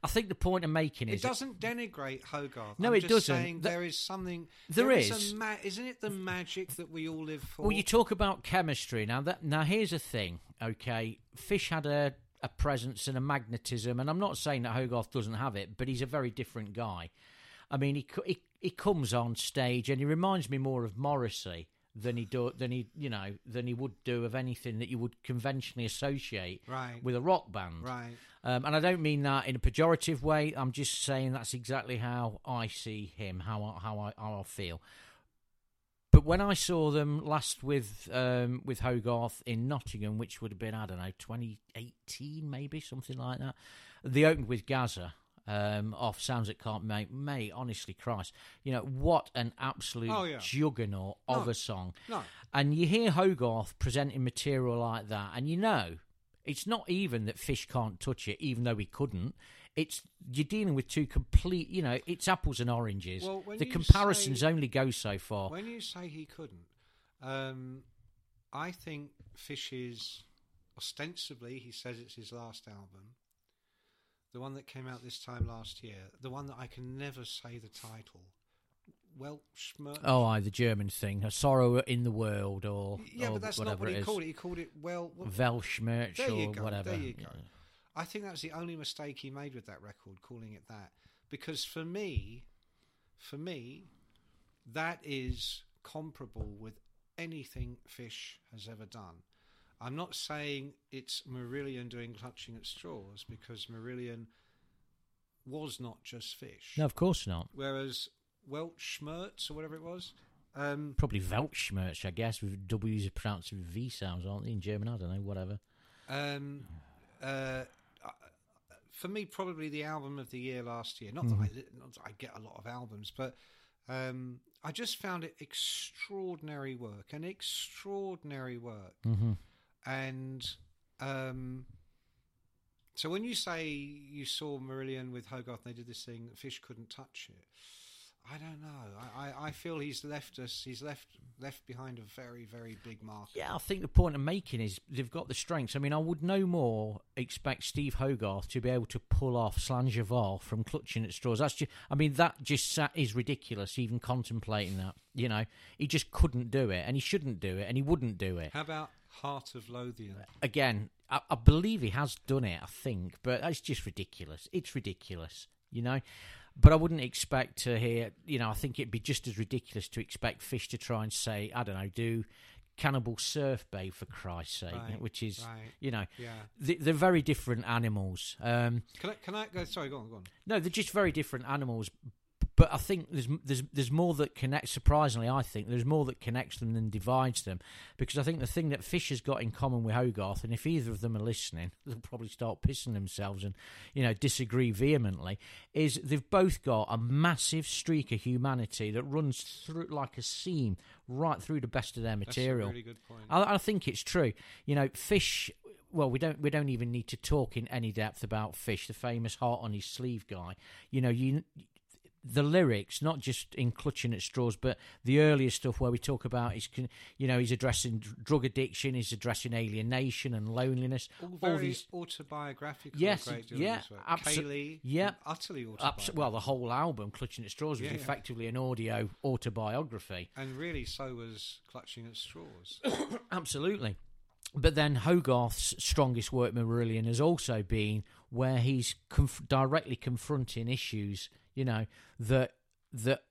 I think the point I'm making is it doesn't denigrate Hogarth. No, I'm it just doesn't. Saying Th- there is something. There is. A ma- isn't it the magic that we all live for? Well, you talk about chemistry now. That now here's the thing. Okay, Fish had a a presence and a magnetism, and I'm not saying that Hogarth doesn't have it, but he's a very different guy. I mean, he he, he comes on stage and he reminds me more of Morrissey than he do than he you know than he would do of anything that you would conventionally associate Right. with a rock band. Right. Um, and I don't mean that in a pejorative way. I'm just saying that's exactly how I see him, how I, how I how I feel. But when I saw them last with um, with Hogarth in Nottingham, which would have been I don't know 2018 maybe something like that, they opened with Gaza. Um, off sounds it can't make mate honestly Christ you know what an absolute Oh, yeah. juggernaut of No. a song No. and you hear Hogarth presenting material like that, and you know it's not even that Fish can't touch it, even though he couldn't. It's you're dealing with two complete, you know, it's apples and oranges. Well, when the comparisons say- only go so far. When you say he couldn't, um, I think fish is ostensibly he says it's his last album, the one that came out this time last year, the one that I can never say the title, Welshmer. Oh, aye, the German thing, a sorrow in the world, or yeah, or but that's whatever not what he is. called it. He called it well. Weltschmerz There you or go. whatever. There you go. Yeah. I think that's the only mistake he made with that record, calling it that. Because for me, for me, that is comparable with anything Fish has ever done. I'm not saying it's Marillion doing clutching at straws because Marillion was not just fish. No, of course not. Whereas Welch Schmerz or whatever it was, um, Probably Weltschmerz, I guess, with W's are pronounced with V sounds, aren't they? In German, I don't know, whatever. um, uh, for me, probably the album of the year last year. Not Mm-hmm. that I not that I get a lot of albums, but um, I just found it extraordinary work, and extraordinary work. Mm-hmm. And um, so when you say you saw Marillion with Hogarth, and they did this thing, Fish couldn't touch it. I don't know. I, I, I feel he's left us. He's left left behind a very very big mark. Yeah, I think the point I'm making is they've got the strengths. I mean, I would no more expect Steve Hogarth to be able to pull off Slàinte Mhath from clutching at straws. That's just, I mean, that just sat, is ridiculous. Even contemplating that, you know, he just couldn't do it, and he shouldn't do it, and he wouldn't do it. How about Heart of Lothian? Again, I, I believe he has done it. I think, but it's just ridiculous. It's ridiculous, you know. But I wouldn't expect to hear, you know, I think it'd be just as ridiculous to expect Fish to try and say, I don't know, do Cannibal Surf Babe for Christ's sake, Right, which is, right. you know, Yeah. they, they're very different animals. Um, Can I? Can I go? Sorry, go on, go on. no, they're just very different animals. But I think there's there's there's more that connects. Surprisingly, I think there's more that connects them than divides them, because I think the thing that Fish has got in common with Hogarth, and if either of them are listening, they'll probably start pissing themselves and you know disagree vehemently. Is they've both got a massive streak of humanity that runs through like a seam right through the best of their That's a material. really good point. I, I think it's true. You know, fish. Well, we don't we don't even need to talk in any depth about fish, the famous heart on his sleeve guy. You know, you the lyrics, not just in clutching at straws, but the earlier stuff where we talk about his, you know, he's addressing drug addiction, he's addressing alienation and loneliness. all all these autobiographical. Yes, yeah, of this work. abso- Kayleigh, yeah. utterly autobiographical. well, the whole album, Clutching at Straws, was Yeah, yeah. effectively an audio autobiography. and really, so was clutching at straws. Absolutely. But then Hogarth's strongest work, Marillion, has also been where he's conf- directly confronting issues, you know, that that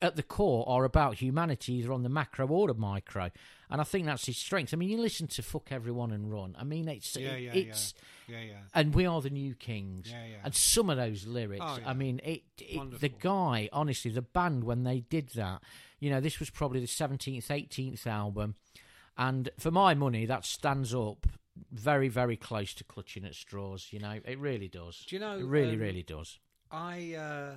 at the core are about humanity, either on the macro or the micro. And I think that's his strength. I mean, you listen to "Fuck Everyone and Run." I mean, it's yeah, yeah, it's yeah, yeah, yeah. and we are the new kings. Yeah, yeah. And some of those lyrics, Oh, yeah. I mean, it, it the guy, honestly, the band when they did that, you know, this was probably the seventeenth, eighteenth album, and for my money, that stands up very, very close to clutching at straws. You know, it really does. Do you know, It really, um, really does. I, uh,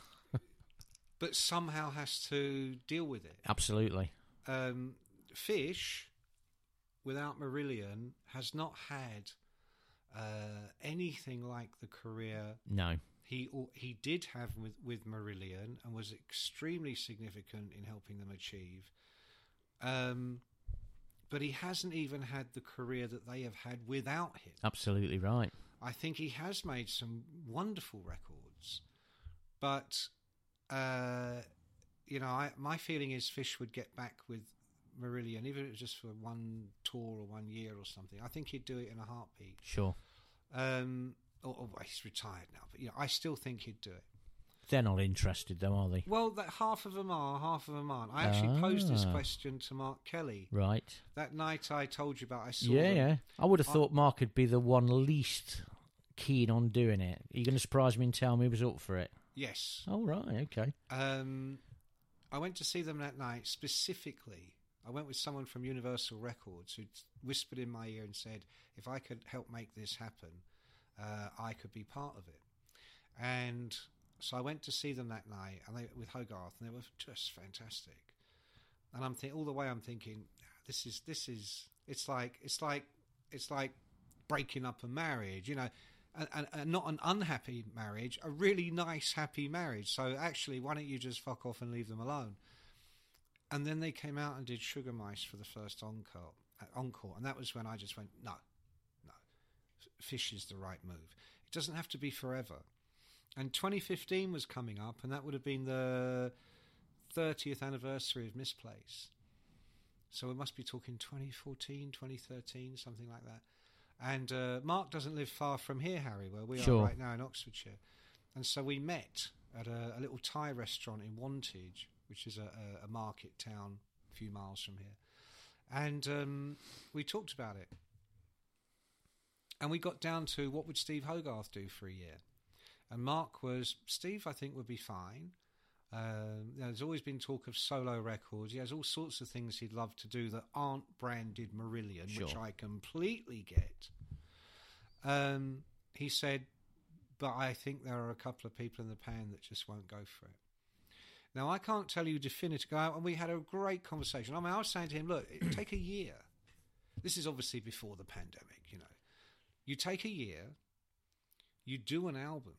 But somehow has to deal with it. Absolutely. Um, Fish, without Marillion, has not had uh, anything like the career No. he he did have with with Marillion and was extremely significant in helping them achieve. Um, but he hasn't even had the career that they have had without him. Absolutely right. I think he has made some wonderful records, but uh, you know, I, my feeling is Fish would get back with Marillion, even if it was just for one tour or one year or something. I think he'd do it in a heartbeat. Sure. Um, or, or well, he's retired now, but you know, I still think he'd do it. They're not interested, though, are they? Well, that half of them are, half of them aren't. I actually posed this Ah. question to Mark Kelly Right. that night. I told you about. I saw Yeah, them. yeah. I would have I- thought Mark would be the one least keen on doing it. Are you going to surprise me and tell me he was up for it? Yes. Oh, right. Okay. Um, I went to see them that night specifically. I went with someone from Universal Records who whispered in my ear and said, "If I could help make this happen, uh, I could be part of it." And so I went to see them that night, and they with Hogarth, and they were just fantastic. And I'm think all the way I'm thinking, this is this is it's like it's like it's like breaking up a marriage, you know, and, and, not an unhappy marriage, a really nice happy marriage. So actually, why don't you just fuck off and leave them alone? And then they came out and did Sugar Mice for the first encore, uh, encore, and that was when I just went, no, no, Fish is the right move. It doesn't have to be forever. And 2015 was coming up, and that would have been the 30th anniversary of Misplace. So we must be talking 2014, 2013, something like that. And uh, Mark doesn't live far from here, Harry, where we Sure. are right now in Oxfordshire. And so we met at a, a little Thai restaurant in Wantage, which is a, a, a market town a few miles from here. And um, we talked about it. And we got down to what would Steve Hogarth do for a year? And Mark was, Steve, I think, would be fine. Um, there's always been talk of solo records. He has all sorts of things he'd love to do that aren't branded Marillion, which I completely get. Um, he said, but I think there are a couple of people in the pan that just won't go for it. Now, I can't tell you definitively, and we had a great conversation. I mean, I was saying to him, look, take a year. This is obviously before the pandemic, you know. You take a year, you do an album,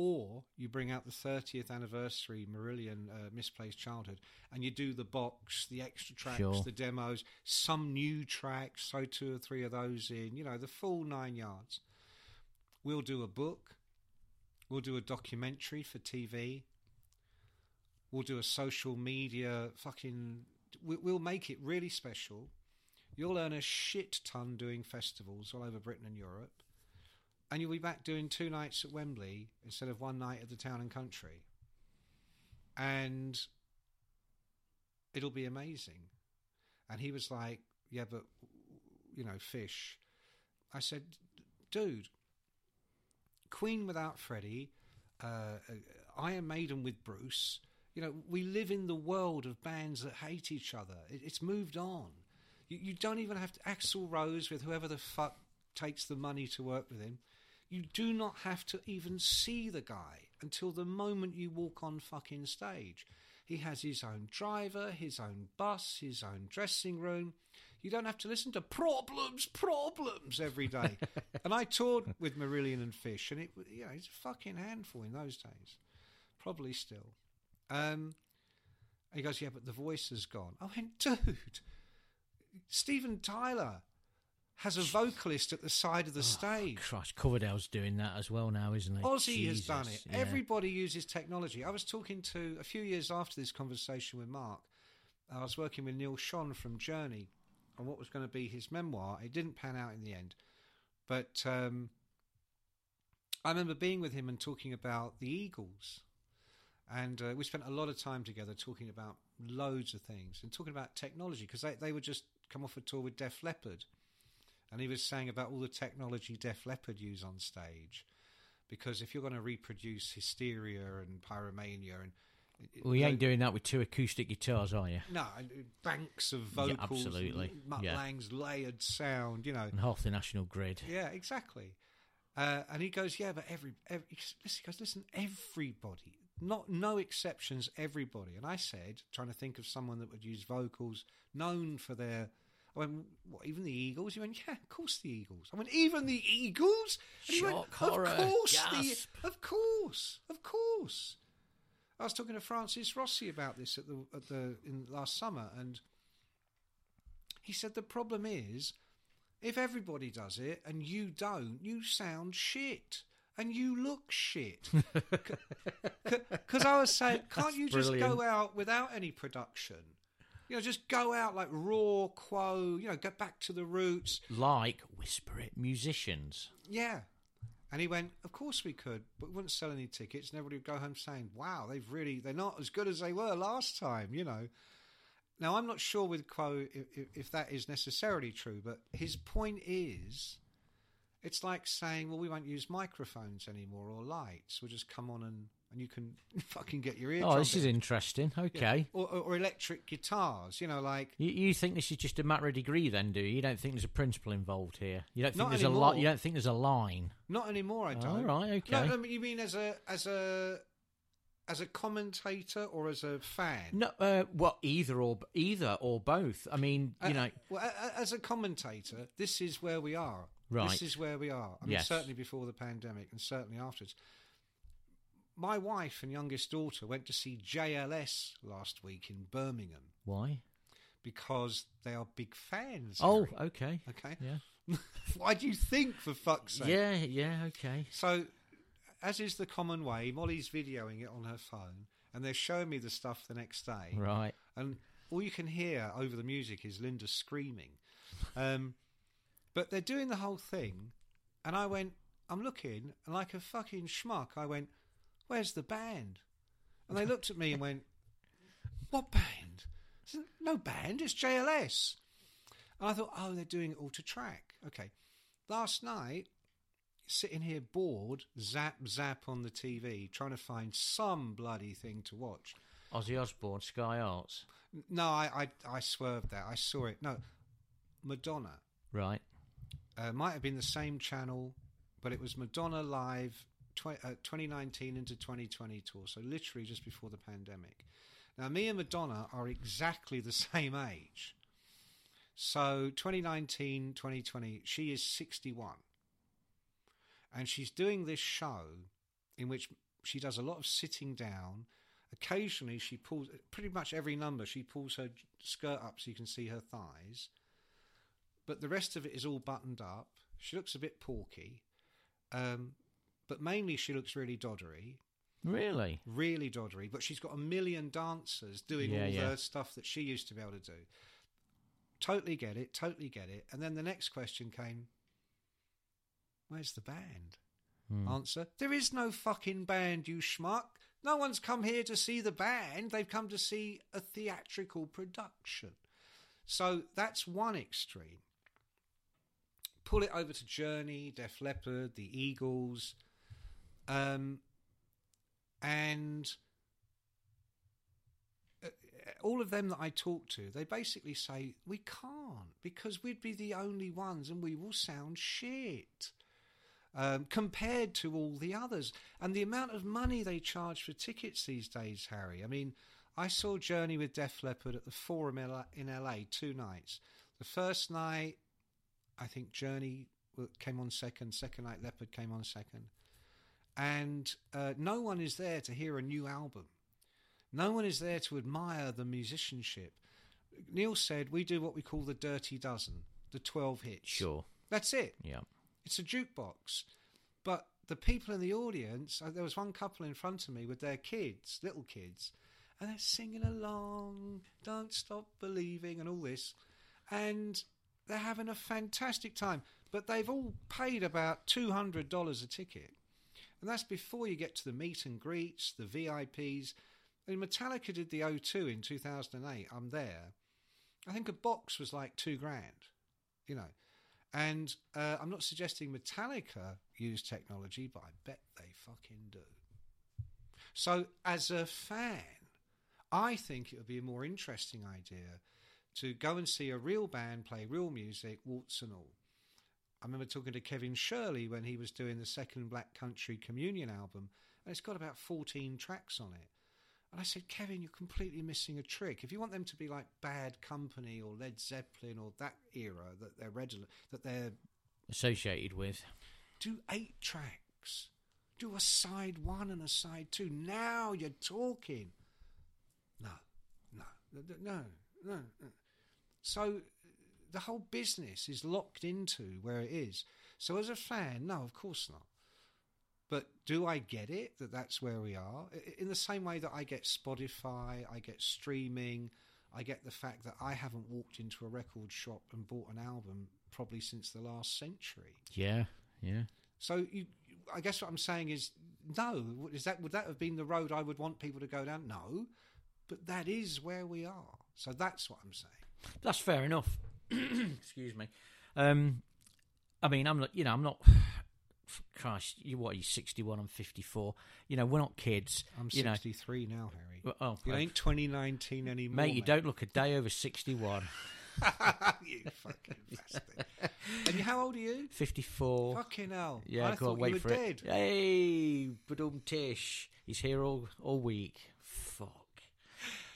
or you bring out the 30th anniversary Marillion uh, Misplaced Childhood and you do the box, the extra tracks, Sure. the demos, some new tracks, so two or three of those in, you know, the full nine yards. We'll do a book, we'll do a documentary for TV, we'll do a social media fucking. we- We'll make it really special. You'll earn a shit ton doing festivals all over Britain and Europe and you'll be back doing two nights at Wembley instead of one night at the town and country. And it'll be amazing. And he was like, Yeah, but, you know, fish. I said, Dude, Queen without Freddie, uh, uh, Iron Maiden with Bruce. You know, we live in the world of bands that hate each other. It, it's moved on. You, you don't even have to Axl Rose with whoever the fuck takes the money to work with him. You do not have to even see the guy until the moment you walk on fucking stage. He has his own driver, his own bus, his own dressing room. You don't have to listen to problems, problems every day. and I toured with Marillion and Fish, and it, you know, it's a fucking handful in those days. Probably still. Um, and he goes, yeah, but the voice has gone. I went, dude, Steven Tyler has a vocalist at the side of the stage. Christ, Coverdale's doing that as well now, isn't he? Ozzy has done it. yeah. Everybody uses technology. I was talking to a few years after this conversation with Mark. I was working with Neal Schon from Journey on what was going to be his memoir. It didn't pan out in the end, but um, I remember being with him and talking about the Eagles, and uh, we spent a lot of time together talking about loads of things and talking about technology because they they would just come off a tour with Def Leppard, and he was saying about all the technology Def Leppard use on stage because if you're going to reproduce hysteria and pyromania and Well, you ain't doing that with two acoustic guitars, are you? no banks of Yeah, vocals, absolutely. Mutt Yeah. Lange's layered sound, you know. And half the national grid. Yeah, exactly. Uh, and he goes, yeah, but every, every he goes, listen, everybody, not no exceptions, everybody. And I said, trying to think of someone that would use vocals known for their. I went, what, even the Eagles? He went, yeah, of course the Eagles. I went, even the Eagles? And he went, Shock, of horror, course, gasp. the, of course, of course. I was talking to Francis Rossi about this at the at the in last summer, and he said the problem is if everybody does it and you don't, you sound shit and you look shit. Because I was saying, can't you just brilliant. go out without any production? You know, just go out like raw, quo. You know, get back to the roots. Like Whisper It musicians. Yeah. And he went, Of course we could, but we wouldn't sell any tickets. And everybody would go home saying, Wow, they've really, they're not as good as they were last time, you know. Now, I'm not sure with Quo if, if, if that is necessarily true, but his point is it's like saying, Well, we won't use microphones anymore or lights. We'll just come on and, and you can fucking get your ear Oh, this is interesting. Okay. Or, or, or electric guitars, you know, like. You, you think this is just a matter of degree, then, do you? You don't think there's a principle involved here? You don't think there's a lot? You don't think there's a line? Not anymore, I don't. right, okay. No, no, you mean as a as a as a commentator or as a fan? No, uh, well, either or either or both. I mean, you Uh, know, well, as a commentator, this is where we are. Right. This is where we are. I mean, Yes. certainly before the pandemic and certainly afterwards. My wife and youngest daughter went to see JLS last week in Birmingham why? because they are big fans. Oh, Harry. okay. okay. Yeah. Why do you think, for fuck's sake? Yeah, yeah, okay. So, as is the common way, Molly's videoing it on her phone, and they're showing me the stuff the next day. Right. And all you can hear over the music is Linda screaming. Um, but they're doing the whole thing, and I went, I'm looking, and like a fucking schmuck, I went, Where's the band? And they looked at me and went, What band? Said, no band, it's JLS. And I thought, Oh, they're doing it all to track. Okay. Last night, sitting here bored, zap, zap on the TV, trying to find some bloody thing to watch. Ozzy Osbourne, Sky Arts. No, I, I, I swerved that. I saw it. No, Madonna. Right. Uh, might have been the same channel, but it was Madonna Live tw- uh, 2019 into 2020 tour. So literally just before the pandemic. Now, me and Madonna are exactly the same age. So 2019, 2020, she is 61. And she's doing this show in which she does a lot of sitting down. Occasionally, she pulls, pretty much every number, she pulls her skirt up so you can see her thighs. But the rest of it is all buttoned up. She looks a bit porky. Um, but mainly, she looks really doddery Really? really doddery, but she's got a million dancers doing Yeah, all yeah. the stuff that she used to be able to do. Totally get it, totally get it. And then the next question came Where's the band? Hmm. Answer There is no fucking band, you schmuck. No one's come here to see the band, they've come to see a theatrical production. So that's one extreme. Pull it over to Journey, Def Leppard, the Eagles. Um, and uh, all of them that I talk to, they basically say we can't because we'd be the only ones and we will sound shit um, compared to all the others. And the amount of money they charge for tickets these days, Harry. I mean, I saw Journey with Def Leppard at the Forum in LA- two nights. The first night, I think Journey came on second. Second night, Leppard came on second. And uh, no one is there to hear a new album. No one is there to admire the musicianship. Neal said we do what we call the dirty dozen, the 12 hits. Sure. That's it. Yeah. It's a jukebox. But the people in the audience, uh, there was one couple in front of me with their kids, little kids, and they're singing along, Don't Stop Believing, and all this. And they're having a fantastic time. But they've all paid about $200 a ticket. And that's before you get to the meet and greets, the VIPs. I mean, Metallica did the O2 in 2008. I'm there. I think a box was like two grand, you know. And uh, I'm not suggesting Metallica use technology, but I bet they fucking do. So, as a fan, I think it would be a more interesting idea to go and see a real band play real music, warts and all. I remember talking to Kevin Shirley when he was doing the second Black Country Communion album, and it's got about 14 tracks on it. And I said, Kevin, you're completely missing a trick. If you want them to be like Bad Company or Led Zeppelin or that era that they're redolent, that they're Associated with. do eight tracks, do a side one and a side two. Now you're talking. No, no, no, no. no. So the whole business is locked into where it is. So as a fan, no, of course not. But do I get it that that's where we are? In the same way that I get Spotify, I get streaming, I get the fact that I haven't walked into a record shop and bought an album probably since the last century. Yeah. Yeah. So you, I guess what I'm saying is no. Is that would that have been the road I would want people to go down? No, but that is where we are. So that's what I'm saying. That's fair enough. Excuse me. Um, I mean, I'm not. You know, I'm not. Christ, you what? You 61. I'm 54. You know, we're not kids. I'm you know. 63 now, Harry. Well, oh, it ain't 2019 anymore, mate, you don't look a day over 61. you fucking bastard. And you, how old are you? 54. Fucking hell! Yeah, I go thought wait you were for dead. it. Hey, Badum Tish. He's here all all week.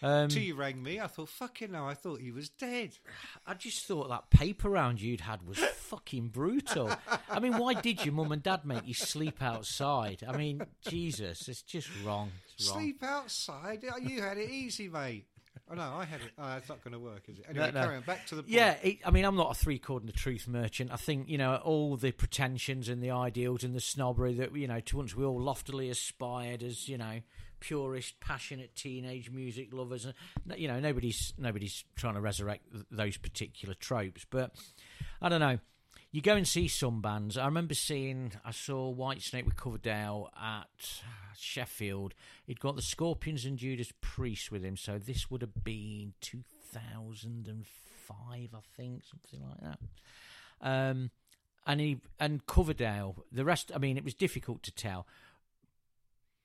Um, Till you rang me, I thought, fucking hell, I thought he was dead. I just thought that paper round you'd had was fucking brutal. I mean, why did your mum and dad make you sleep outside? I mean, Jesus, it's just wrong. It's wrong. Sleep outside? You had it easy, mate. Oh, no, I had it. Oh, it's not going to work, is it? Anyway, No, no. carry on. Back to the point. Yeah, it, I mean, I'm not a three chord and the truth merchant. I think you know all the pretensions and the ideals and the snobbery that you know to once we all loftily aspired as you know purist, passionate teenage music lovers, and you know nobody's nobody's trying to resurrect those particular tropes. But I don't know. You go and see some bands. I remember seeing, I saw Whitesnake with Coverdale at Sheffield. He'd got the Scorpions and Judas Priest with him, so this would have been 2005, I think, something like that. Um, and he and Coverdale, the rest. I mean, it was difficult to tell,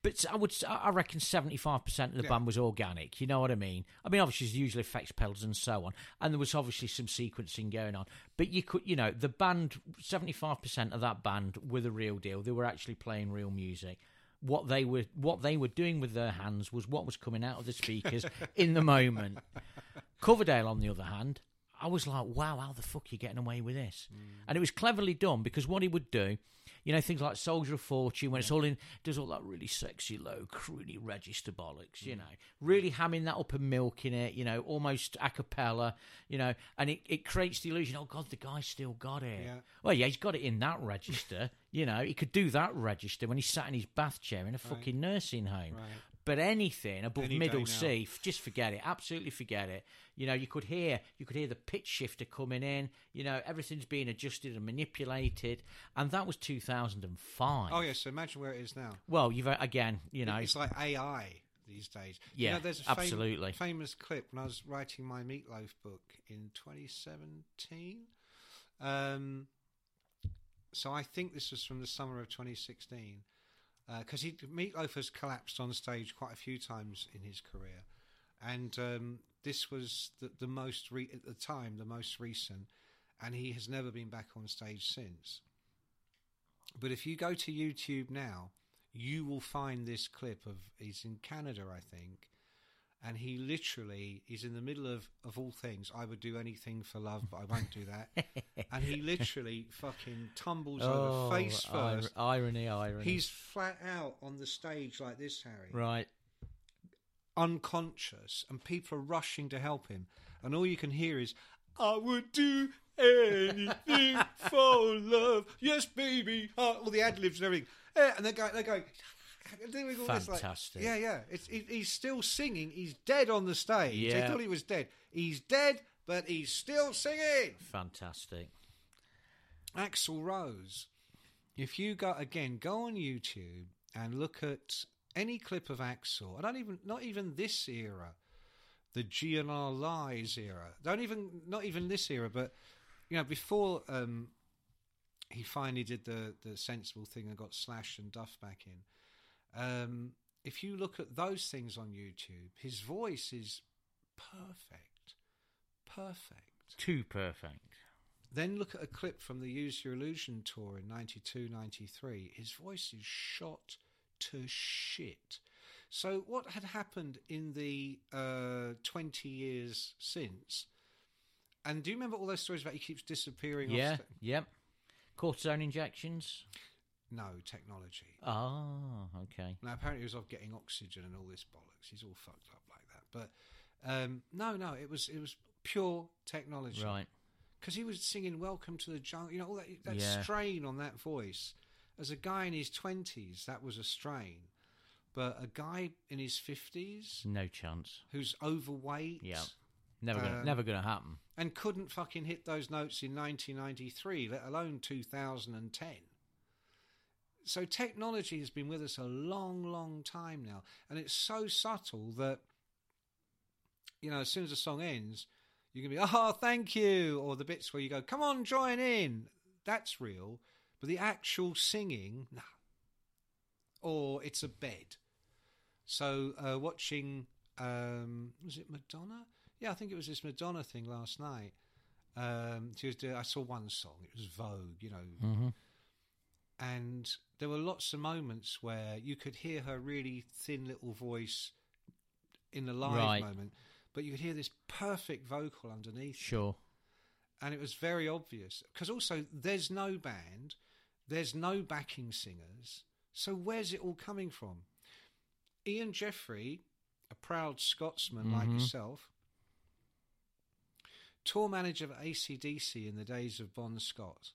but I would, I reckon, seventy-five percent of the Yeah. band was organic. You know what I mean? I mean, obviously, there's usually effects pedals and so on, and there was obviously some sequencing going on. But you could, you know, the band, seventy-five percent of that band were the real deal. They were actually playing real music. What they were, what they were doing with their hands was what was coming out of the speakers in the moment. Coverdale, on the other hand, I was like, wow, how the fuck are you getting away with this? Mm. And it was cleverly done because what he would do, you know, things like Soldier of Fortune, when it's all in, does all that really sexy, low, croony register bollocks, you mm. know, really hamming that up and milking it, you know, almost a cappella, you know, and it, it creates the illusion, oh God, the guy's still got it. Yeah. Well, yeah, he's got it in that register, you know, he could do that register when he sat in his bath chair in a fucking nursing home. Right. But anything above Any middle. C, f- just forget it. Absolutely forget it. You know, you could hear you could hear the pitch shifter coming in. You know, everything's being adjusted and manipulated, and that was 2005. Oh, yeah, so imagine where it is now. Well, you've uh, again, you know, It's like AI these days. Yeah, you know, there's a fam- absolutely. famous clip when I was writing my Meatloaf book in 2017. Um, so I think this was from the summer of 2016. Because he Meatloaf has collapsed on stage quite a few times in his career, and um, this was the, the most re- at the time the most recent, and he has never been back on stage since. But if you go to YouTube now, you will find this clip of he's in Canada, I think, and he literally is in the middle of of all things. I would do anything for love, but I won't do that. and he literally fucking tumbles oh, over face ir- first. irony, irony. He's flat out on the stage like this, Harry right. unconscious and people are rushing to help him and all you can hear is i would do anything for love yes baby uh, all the ad-libs and everything Eh, and they're going they're going doing all this, like- Fantastic. yeah yeah it's, he, he's still singing he's dead on the stage they Yeah. thought he was dead he's dead but he's still singing Fantastic. Axl Rose. If you go again, go on YouTube and look at any clip of Axl. I don't even, not even this era, the GNR Lies era. Don't even, not even this era, but you know, before um, he finally did the the sensible thing and got Slash and Duff back in. Um, if you look at those things on YouTube, his voice is perfect, perfect. Too perfect. Then look at a clip from the Use Your Illusion tour in 92 93. His voice is shot to shit. So, what had happened in the uh, 20 years since? And do you remember all those stories about he keeps disappearing Yeah. Yep. Cortisone injections. No, technology. Oh, okay. Now, apparently, he was off getting oxygen and all this bollocks. He's all fucked up like that. But um, no, no, it was it was pure technology. Right. because he was singing "Welcome to the Jungle." You know, all that, that Yeah. strain on that voice. As a guy in his twenties, that was a strain. But a guy in his fifties No chance. who's overweight Yeah. Never gonna, Um, never gonna happen. and couldn't fucking hit those notes in 1993, let alone 2010. So technology has been with us a long, long time now, and it's so subtle that you know as soon as the song ends, you can be oh thank you, or the bits where you go come on join in. That's real, but the actual singing, nah. Or it's a bed. So uh, watching, um, was it Madonna? Yeah, I think it was this Madonna thing last night. Um, she was doing, I saw one song. It was Vogue, you know, and there were lots of moments where you could hear her really thin little voice in the live Right. moment, but you could hear this perfect vocal underneath it Sure. and it was very obvious because also there's no band, there's no backing singers, so where's it all coming from? Ian Jeffery, a proud Scotsman like mm-hmm. yourself, tour manager of ACDC in the days of Bon Scott,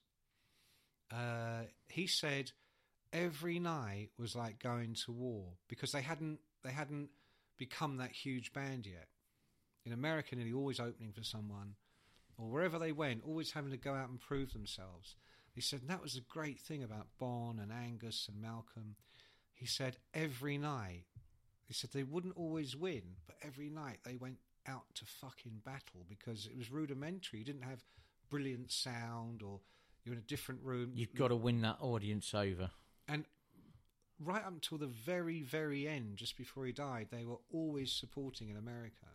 uh, he said every night was like going to war because they hadn't they hadn't become that huge band yet. In America, nearly always opening for someone or wherever they went, always having to go out and prove themselves. He said that was a great thing about Bon and Angus and Malcolm. He said every night, he said they wouldn't always win, but every night they went out to fucking battle because it was rudimentary. You didn't have brilliant sound or you're in a different room. You've got to win that audience over. And right up until the very, very end, just before he died, they were always supporting in America.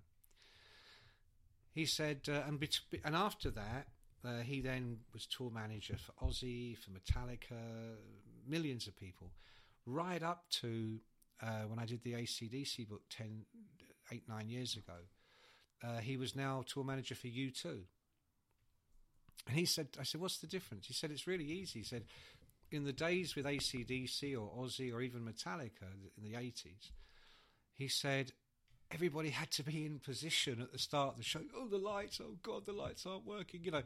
He said, uh, and bet- and after that, uh, he then was tour manager for Ozzy, for Metallica, millions of people, right up to uh, when I did the ACDC book 10, 8, 9 years ago. Uh, he was now tour manager for U2. And he said, I said, what's the difference? He said, it's really easy. He said, in the days with ACDC or Ozzy or even Metallica in the 80s, he said, everybody had to be in position at the start of the show. Oh, the lights, oh God, the lights aren't working, you know.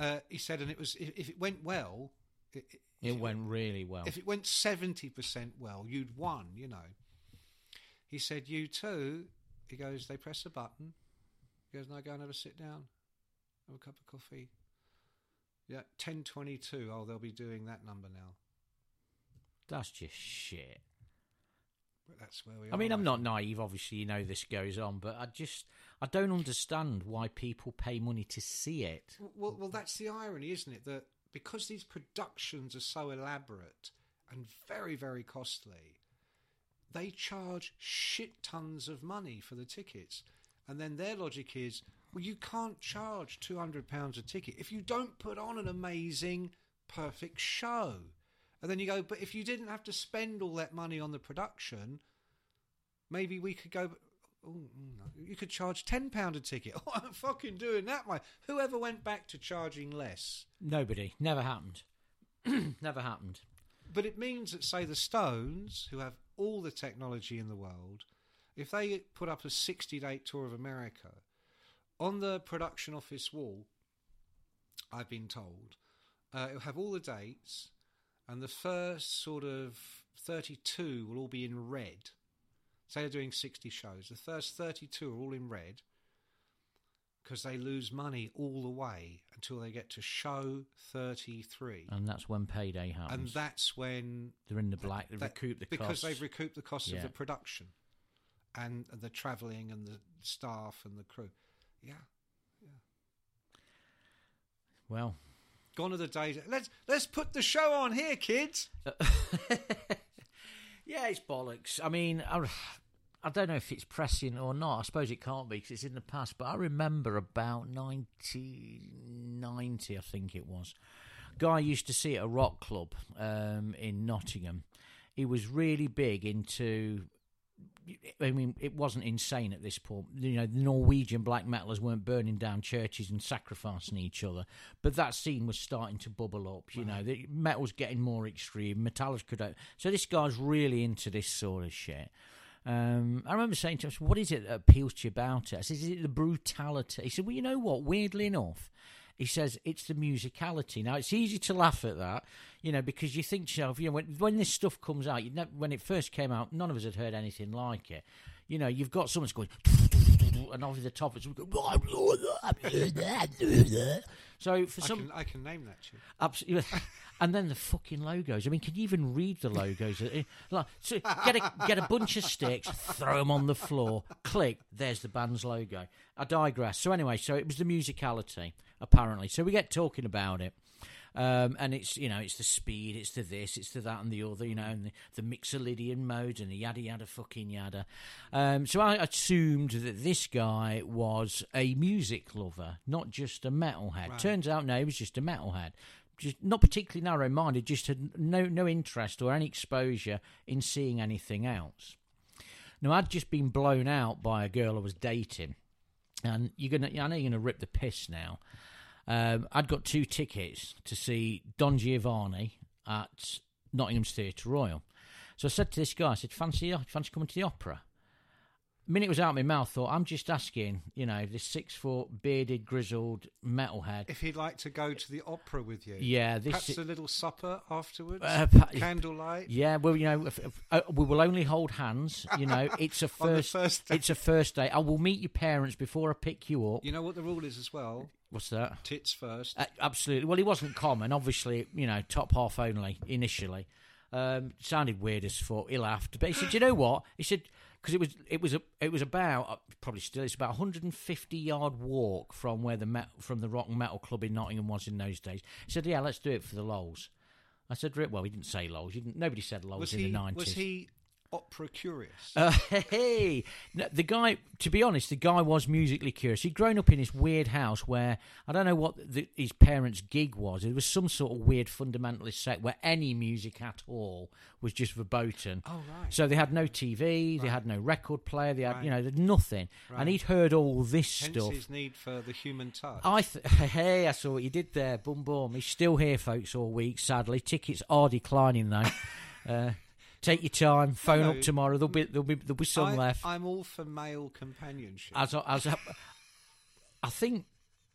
Uh, he said, and it was, if, if it went well, it, it- It went really well. if it went 70% well, you'd won, you know. He said, U2. He goes, They press a button. He goes, now go and have a sit down. Have a cup of coffee. Yeah, 1022. Oh, they'll be doing that number now. That's just shit. But that's where we are. I mean, I'm not naive. Obviously, you know this goes on, but I just I don't understand why people pay money to see it. Well, well, that's the irony, isn't it? That because these productions are so elaborate and very, very costly, they charge shit tons of money for the tickets. And then their logic is, well, you can't charge £200 a ticket if you don't put on an amazing, perfect show. And then you go, but if you didn't have to spend all that money on the production, maybe we could go. Oh, no, you could charge ten pound a ticket. Oh, I'm fucking doing that, mate. Whoever went back to charging less? Nobody. Never happened. Never happened. But it means that, say, the Stones, who have all the technology in the world, if they put up a 60 date tour of America, on the production office wall, I've been told, uh, it'll have all the dates, and the first sort of 32 will all be in red. Say they're doing 60 shows. The first 32 are all in red because they lose money all the way until they get to show 33. And that's when payday happens. And that's when They're in the black. They that- recoup the because costs. they've recouped the cost of the production and the travelling and the staff and the crew. Yeah, well, gone are the days. Let's let's put the show on here, kids. yeah, it's bollocks. I mean, I, I don't know if it's pressing or not. I suppose it can't be because it's in the past. But I remember about 1990, I think it was. Guy used to see at a rock club um, in Nottingham. He was really big into I mean, it wasn't insane at this point. You know, the Norwegian black metalers weren't burning down churches and sacrificing each other, but that scene was starting to bubble up. You know, the metal's getting more extreme. Metallica could. So this guy's really into this sort of shit. Um, I remember saying to him, "What is it that appeals to you about it?" I said, "Is it the brutality?" He said, "Well, you know what? Weirdly enough." He says it's the musicality. Now it's easy to laugh at that, you know, because you think to yourself, you know, when, when this stuff comes out, you never, when it first came out, none of us had heard anything like it. You know, you've got someone's going, and over the top it's going. So for I some, can, I can name that tune. Absolutely. And then the fucking logos. I mean, can you even read the logos? Eh, Like, so get a get a bunch of sticks, throw them on the floor, click. There's the band's logo. I digress. So anyway, so it was the musicality apparently. So we get talking about it. Um, and it's you know it's the speed, it's the this, it's the that and the other, you know, and the, the Mixolydian modes and the yada yada fucking yada. Um, so I assumed that this guy was a music lover, not just a metalhead. Turns out no, he was just a metalhead. Just not particularly narrow-minded, just had no no interest or any exposure in seeing anything else. Now I'd just been blown out by a girl I was dating, and you're gonna I know you're gonna rip the piss now. Um, I'd got two tickets to see Don Giovanni at Nottingham's Theatre Royal. So I said to this guy, I said, "Fancy, fancy coming to the opera?" The minute it was out of my mouth, thought I'm just asking, you know, this six foot bearded grizzled metalhead. If he'd like to go to the opera with you, Yeah, this perhaps a little supper afterwards, Uh, pa- candlelight. Yeah, well, you know, if, if, uh, we will only hold hands. You know, it's a first, first day. it's a first day. I will meet your parents before I pick you up. You know what the rule is as well? What's that? Tits first. Uh, absolutely. Well, he wasn't common. Obviously, you know, top half only initially. Um, sounded weird as fuck. He laughed, but he said, "You know what?" He said, "Because it was it was a, it was about uh, probably still it's about a 150 yard walk from where the met, from the Rock and Metal Club in Nottingham was in those days." He said, "Yeah, let's do it for the lols." I said, "Rick, well, he didn't say lols. Didn't, nobody said lols was in he? the 90s." Was he opera curious? Uh, hey, no, the guy. To be honest, the guy was musically curious. He'd grown up in this weird house where I don't know what the, his parents' gig was. It was some sort of weird fundamentalist sect where any music at all was just verboten. Oh, right. So they had no TV, they had no record player, they had you know, there's nothing. And he'd heard all this Hence stuff. his need for the human touch. I th- hey, I saw what you did there. Boom, boom. He's still here, folks, all week. Sadly, tickets are declining though. uh, take your time. Phone up tomorrow. There'll be there'll be there'll be some I, left. I'm all for male companionship. as I- as I, I think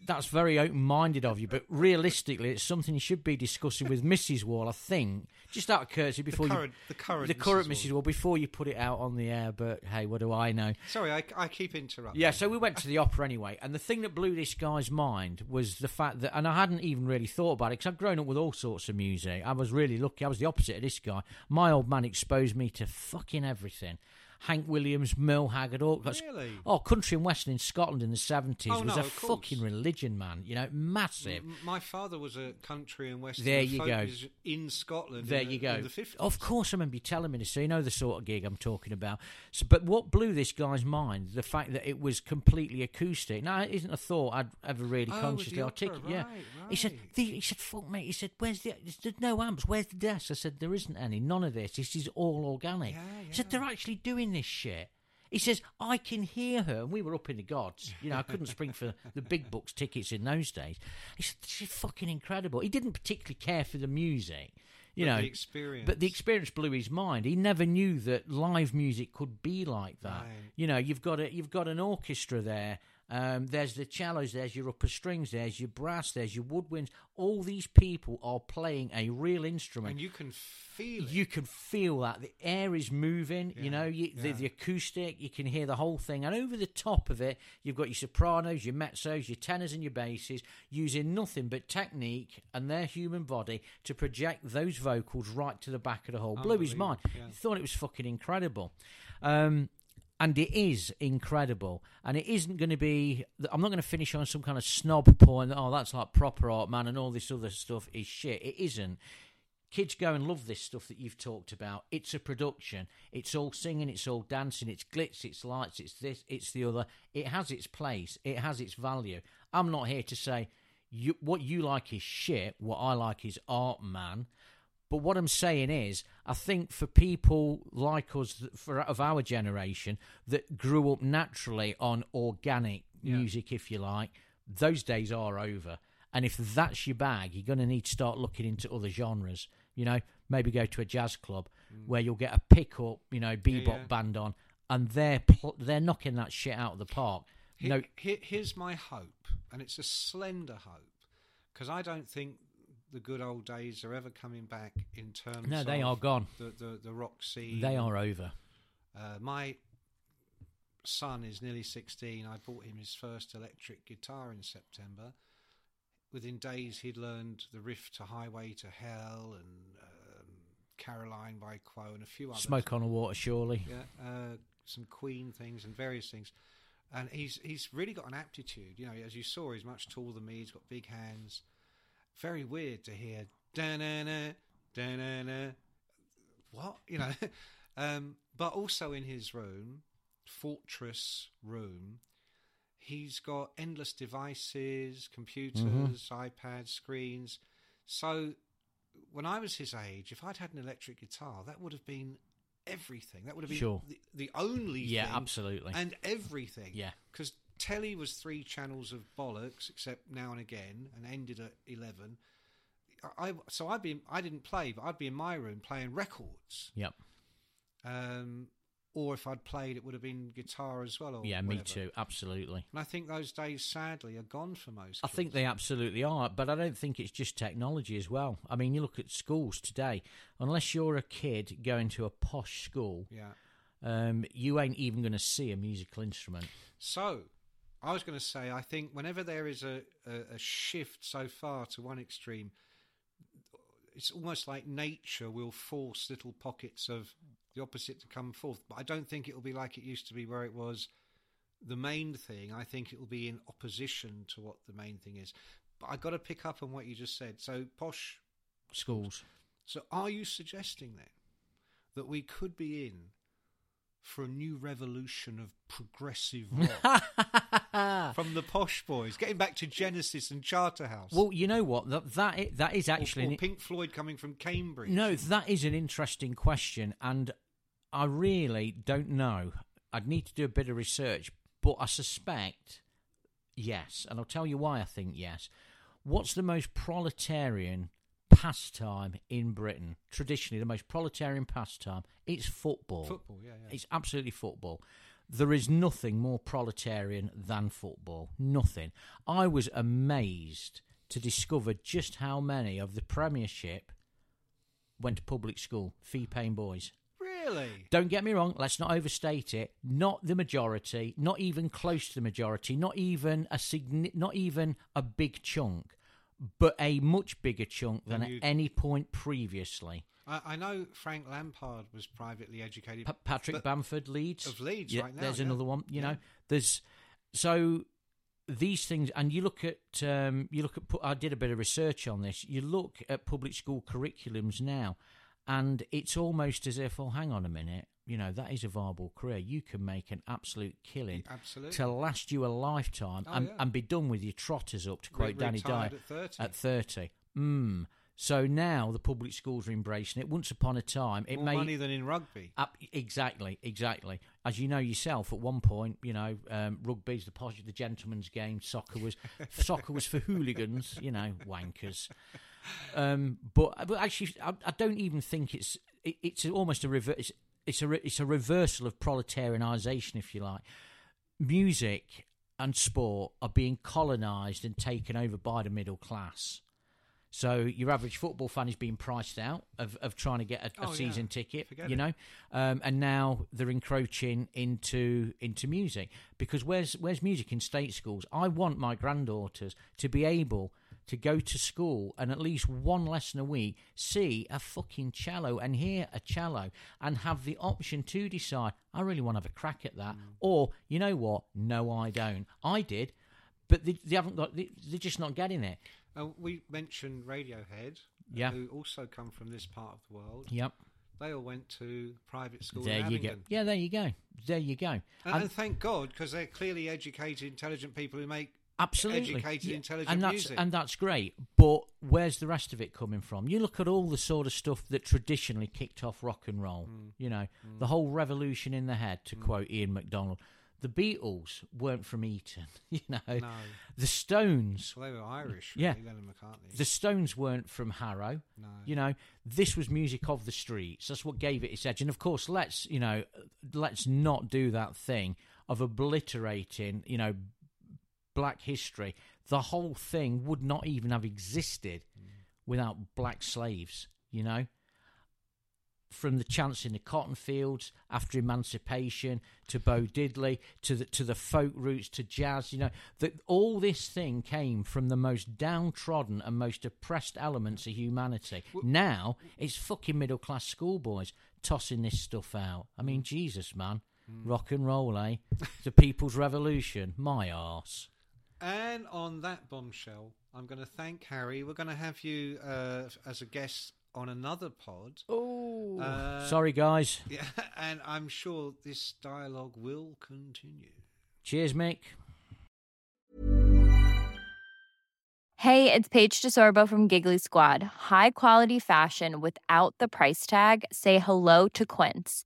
that's very open-minded of you, but realistically, it's something you should be discussing with Mrs. Wall. I think just out of courtesy before current- you the current the current Mrs. Mrs. Wall before you put it out on the air. But hey, what do I know? Sorry, I, I keep interrupting. Yeah, so we went to the opera anyway, and the thing that blew this guy's mind was the fact that, and I hadn't even really thought about it because I've grown up with all sorts of music. I was really lucky. I was the opposite of this guy. My old man exposed me to fucking everything. Hank Williams, Merle Haggard, all Really? Oh, country and western in Scotland in the seventies Oh, was no, a fucking religion, man. You know, massive. M- My father was a country and western There you go. in Scotland. There in the, you go. In the 50s. Of course, I remember you telling me this, so you know the sort of gig I'm talking about. So, but what blew this guy's mind? The fact that it was completely acoustic. Now, it isn't a thought I'd ever really Oh, consciously the articulate. Yeah, right, he said. The, he said, "Fuck me." He said, "Where's the? There's no amps. Where's the desk?" I said, "There isn't any. None of this. This is all organic." Yeah, He said, "They're actually doing this shit." He says, I can hear her. And we were up in the gods. You know, I couldn't spring for the big bucks tickets in those days. He said, is fucking incredible. He didn't particularly care for the music. You But know, the experience. But the experience blew his mind. He never knew that live music could be like that. Right. You know, you've got a, you've got an orchestra there. Um, there's the cellos, there's your upper strings, there's your brass, there's your woodwinds. All these people are playing a real instrument. And you can feel it. you can feel that. The air is moving you know you, the, the acoustic you can hear the whole thing. And over the top of it you've got your sopranos your mezzos your tenors and your basses using nothing but technique and their human body to project those vocals right to the back of the hole blew his mind. yeah. he thought it was fucking incredible. Um, and it is incredible. And it isn't going to be. I'm not going to finish on some kind of snob point. Oh, that's like proper art, man, and all this other stuff is shit. It isn't. Kids go and love this stuff that you've talked about. It's a production. It's all singing. It's all dancing. It's glitz. It's lights. It's this. It's the other. It has its place. It has its value. I'm not here to say you, what you like is shit. What I like is art, man. But what I'm saying is, I think for people like us, for of our generation, that grew up naturally on organic music, if you like, those days are over. And if that's your bag, you're going to need to start looking into other genres. You know, maybe go to a jazz club where you'll get a pickup, you know, bebop Mm. yeah. band on, and they're pl- they're knocking that shit out of the park. He- no, he- here's my hope, and it's a slender hope, because I don't think the good old days are ever coming back in terms. No, they are gone. The the, the rock scene. they are over. Uh, my son is nearly 16. I bought him his first electric guitar in September. Within days, he'd learned the riff to Highway to Hell and um, Caroline by Quo and a few others. Smoke on the water, surely. Yeah, uh, some Queen things and various things. And he's he's really got an aptitude. You know, as you saw, he's much taller than me. He's got big hands. Very weird to hear da na na da na na. What you know, um, but also in his room, fortress room, he's got endless devices, computers, iPads, screens. So when I was his age, if I'd had an electric guitar, that would have been everything. That would have been Sure. the, the only Yeah, thing absolutely. and everything. Yeah. because telly was three channels of bollocks, except now and again, and ended at eleven. I, I so I'd be I didn't play, but I'd be in my room playing records. Yep. Um, or if I'd played, it would have been guitar as well. Or Yeah, me whatever. too. Absolutely. And I think those days, sadly, are gone for most. I think they absolutely are, but I don't think it's just technology as well. I mean, you look at schools today, unless you're a kid going to a posh school, Yeah. um, you ain't even going to see a musical instrument. So, I was going to say, I think whenever there is a, a, a shift so far to one extreme, it's almost like nature will force little pockets of the opposite to come forth. But I don't think it will be like it used to be, where it was the main thing. I think it will be in opposition to what the main thing is. But I got to pick up on what you just said. So, posh. Schools. So, are you suggesting then that we could be in for a new revolution of progressive rock from the Posh Boys, getting back to Genesis and Charterhouse? Well, you know what? That that that is actually or an- Pink Floyd coming from Cambridge. No, that is an interesting question, and I really don't know. I'd need to do a bit of research, but I suspect yes, and I'll tell you why I think yes. What's the most proletarian pastime in Britain? Traditionally, the most proletarian pastime. It's football. football. Yeah, yeah. It's absolutely football. There is nothing more proletarian than football. Nothing. I was amazed to discover just how many of the Premiership went to public school, fee paying boys. really? Don't get me wrong, let's not overstate it. Not the majority, not even close to the majority, not even a signi- not even a big chunk, but a much bigger chunk than at any point previously. I, I know Frank Lampard was privately educated. Pa- Patrick Bamford Leeds Of Leeds yeah, right now, There's yeah. another one. You Yeah. know, there's so these things, and you look at um, you look at. I did a bit of research on this. You look at public school curriculums now, and it's almost as if, oh, hang on a minute. You know, that is a viable career. You can make an absolute killing Absolutely. to last you a lifetime Oh, and, yeah. and be done with your trotters up, to quote Re- Danny Dyer. at 30. At 30. Mm. So now the public schools are embracing it. Once upon a time, it More may money than in rugby. Up, exactly, exactly. As you know yourself, at one point, you know, um, rugby's the posh, the gentleman's game. Soccer was soccer was for hooligans, you know, wankers. Um, but but actually, I, I don't even think it's it, it's almost a reverse. It's, it's a re- it's a reversal of proletarianisation, if you like. Music and sport are being colonised and taken over by the middle class. So your average football fan is being priced out of, of trying to get a, a Oh, yeah. season ticket, Forget you know, um, and now they're encroaching into into music because where's where's music in state schools? I want my granddaughters to be able to go to school and at least one lesson a week see a fucking cello and hear a cello and have the option to decide I really want to have a crack at that, Mm. or you know what? No, I don't. I did, but they, they haven't got. They, they're just not getting it. Uh, we mentioned Radiohead, Yeah. who also come from this part of the world. Yep. They all went to private school There in you go. Yeah, there you go. There you go. And, And- and thank God, because they're clearly educated, intelligent people who make Absolutely, educated, Yeah, intelligent and that's music. and that's great. But where's the rest of it coming from? You look at all the sort of stuff that traditionally kicked off rock and roll. Mm. You know, the whole revolution in the head, to quote Ian MacDonald. The Beatles weren't from Eton. You know, No. the Stones. well, they were Irish, Yeah. really, Lennon McCartney. The Stones weren't from Harrow. No. You know, this was music of the streets. That's what gave it its edge. And of course, let's you know, let's not do that thing of obliterating. You know, black history. The whole thing would not even have existed without black slaves. You know, from the chance in the cotton fields after emancipation to Bo Diddley to the to the folk roots to jazz. You know that all this thing came from the most downtrodden and most oppressed elements of humanity. now it's fucking middle class schoolboys tossing this stuff out. I mean, Jesus, man, rock and roll, eh? the people's revolution. My arse. And on that bombshell, I'm going to thank Harry. We're going to have you uh, as a guest on another pod. Oh, Uh, sorry, guys. Yeah, and I'm sure this dialogue will continue. Cheers, Mick. Hey, it's Paige DeSorbo from Giggly Squad. High quality fashion without the price tag. Say hello to Quince.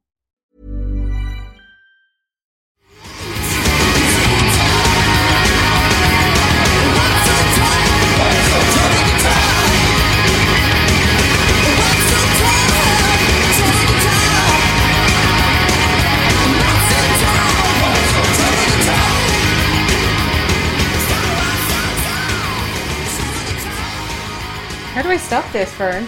How do I stop this, Fern?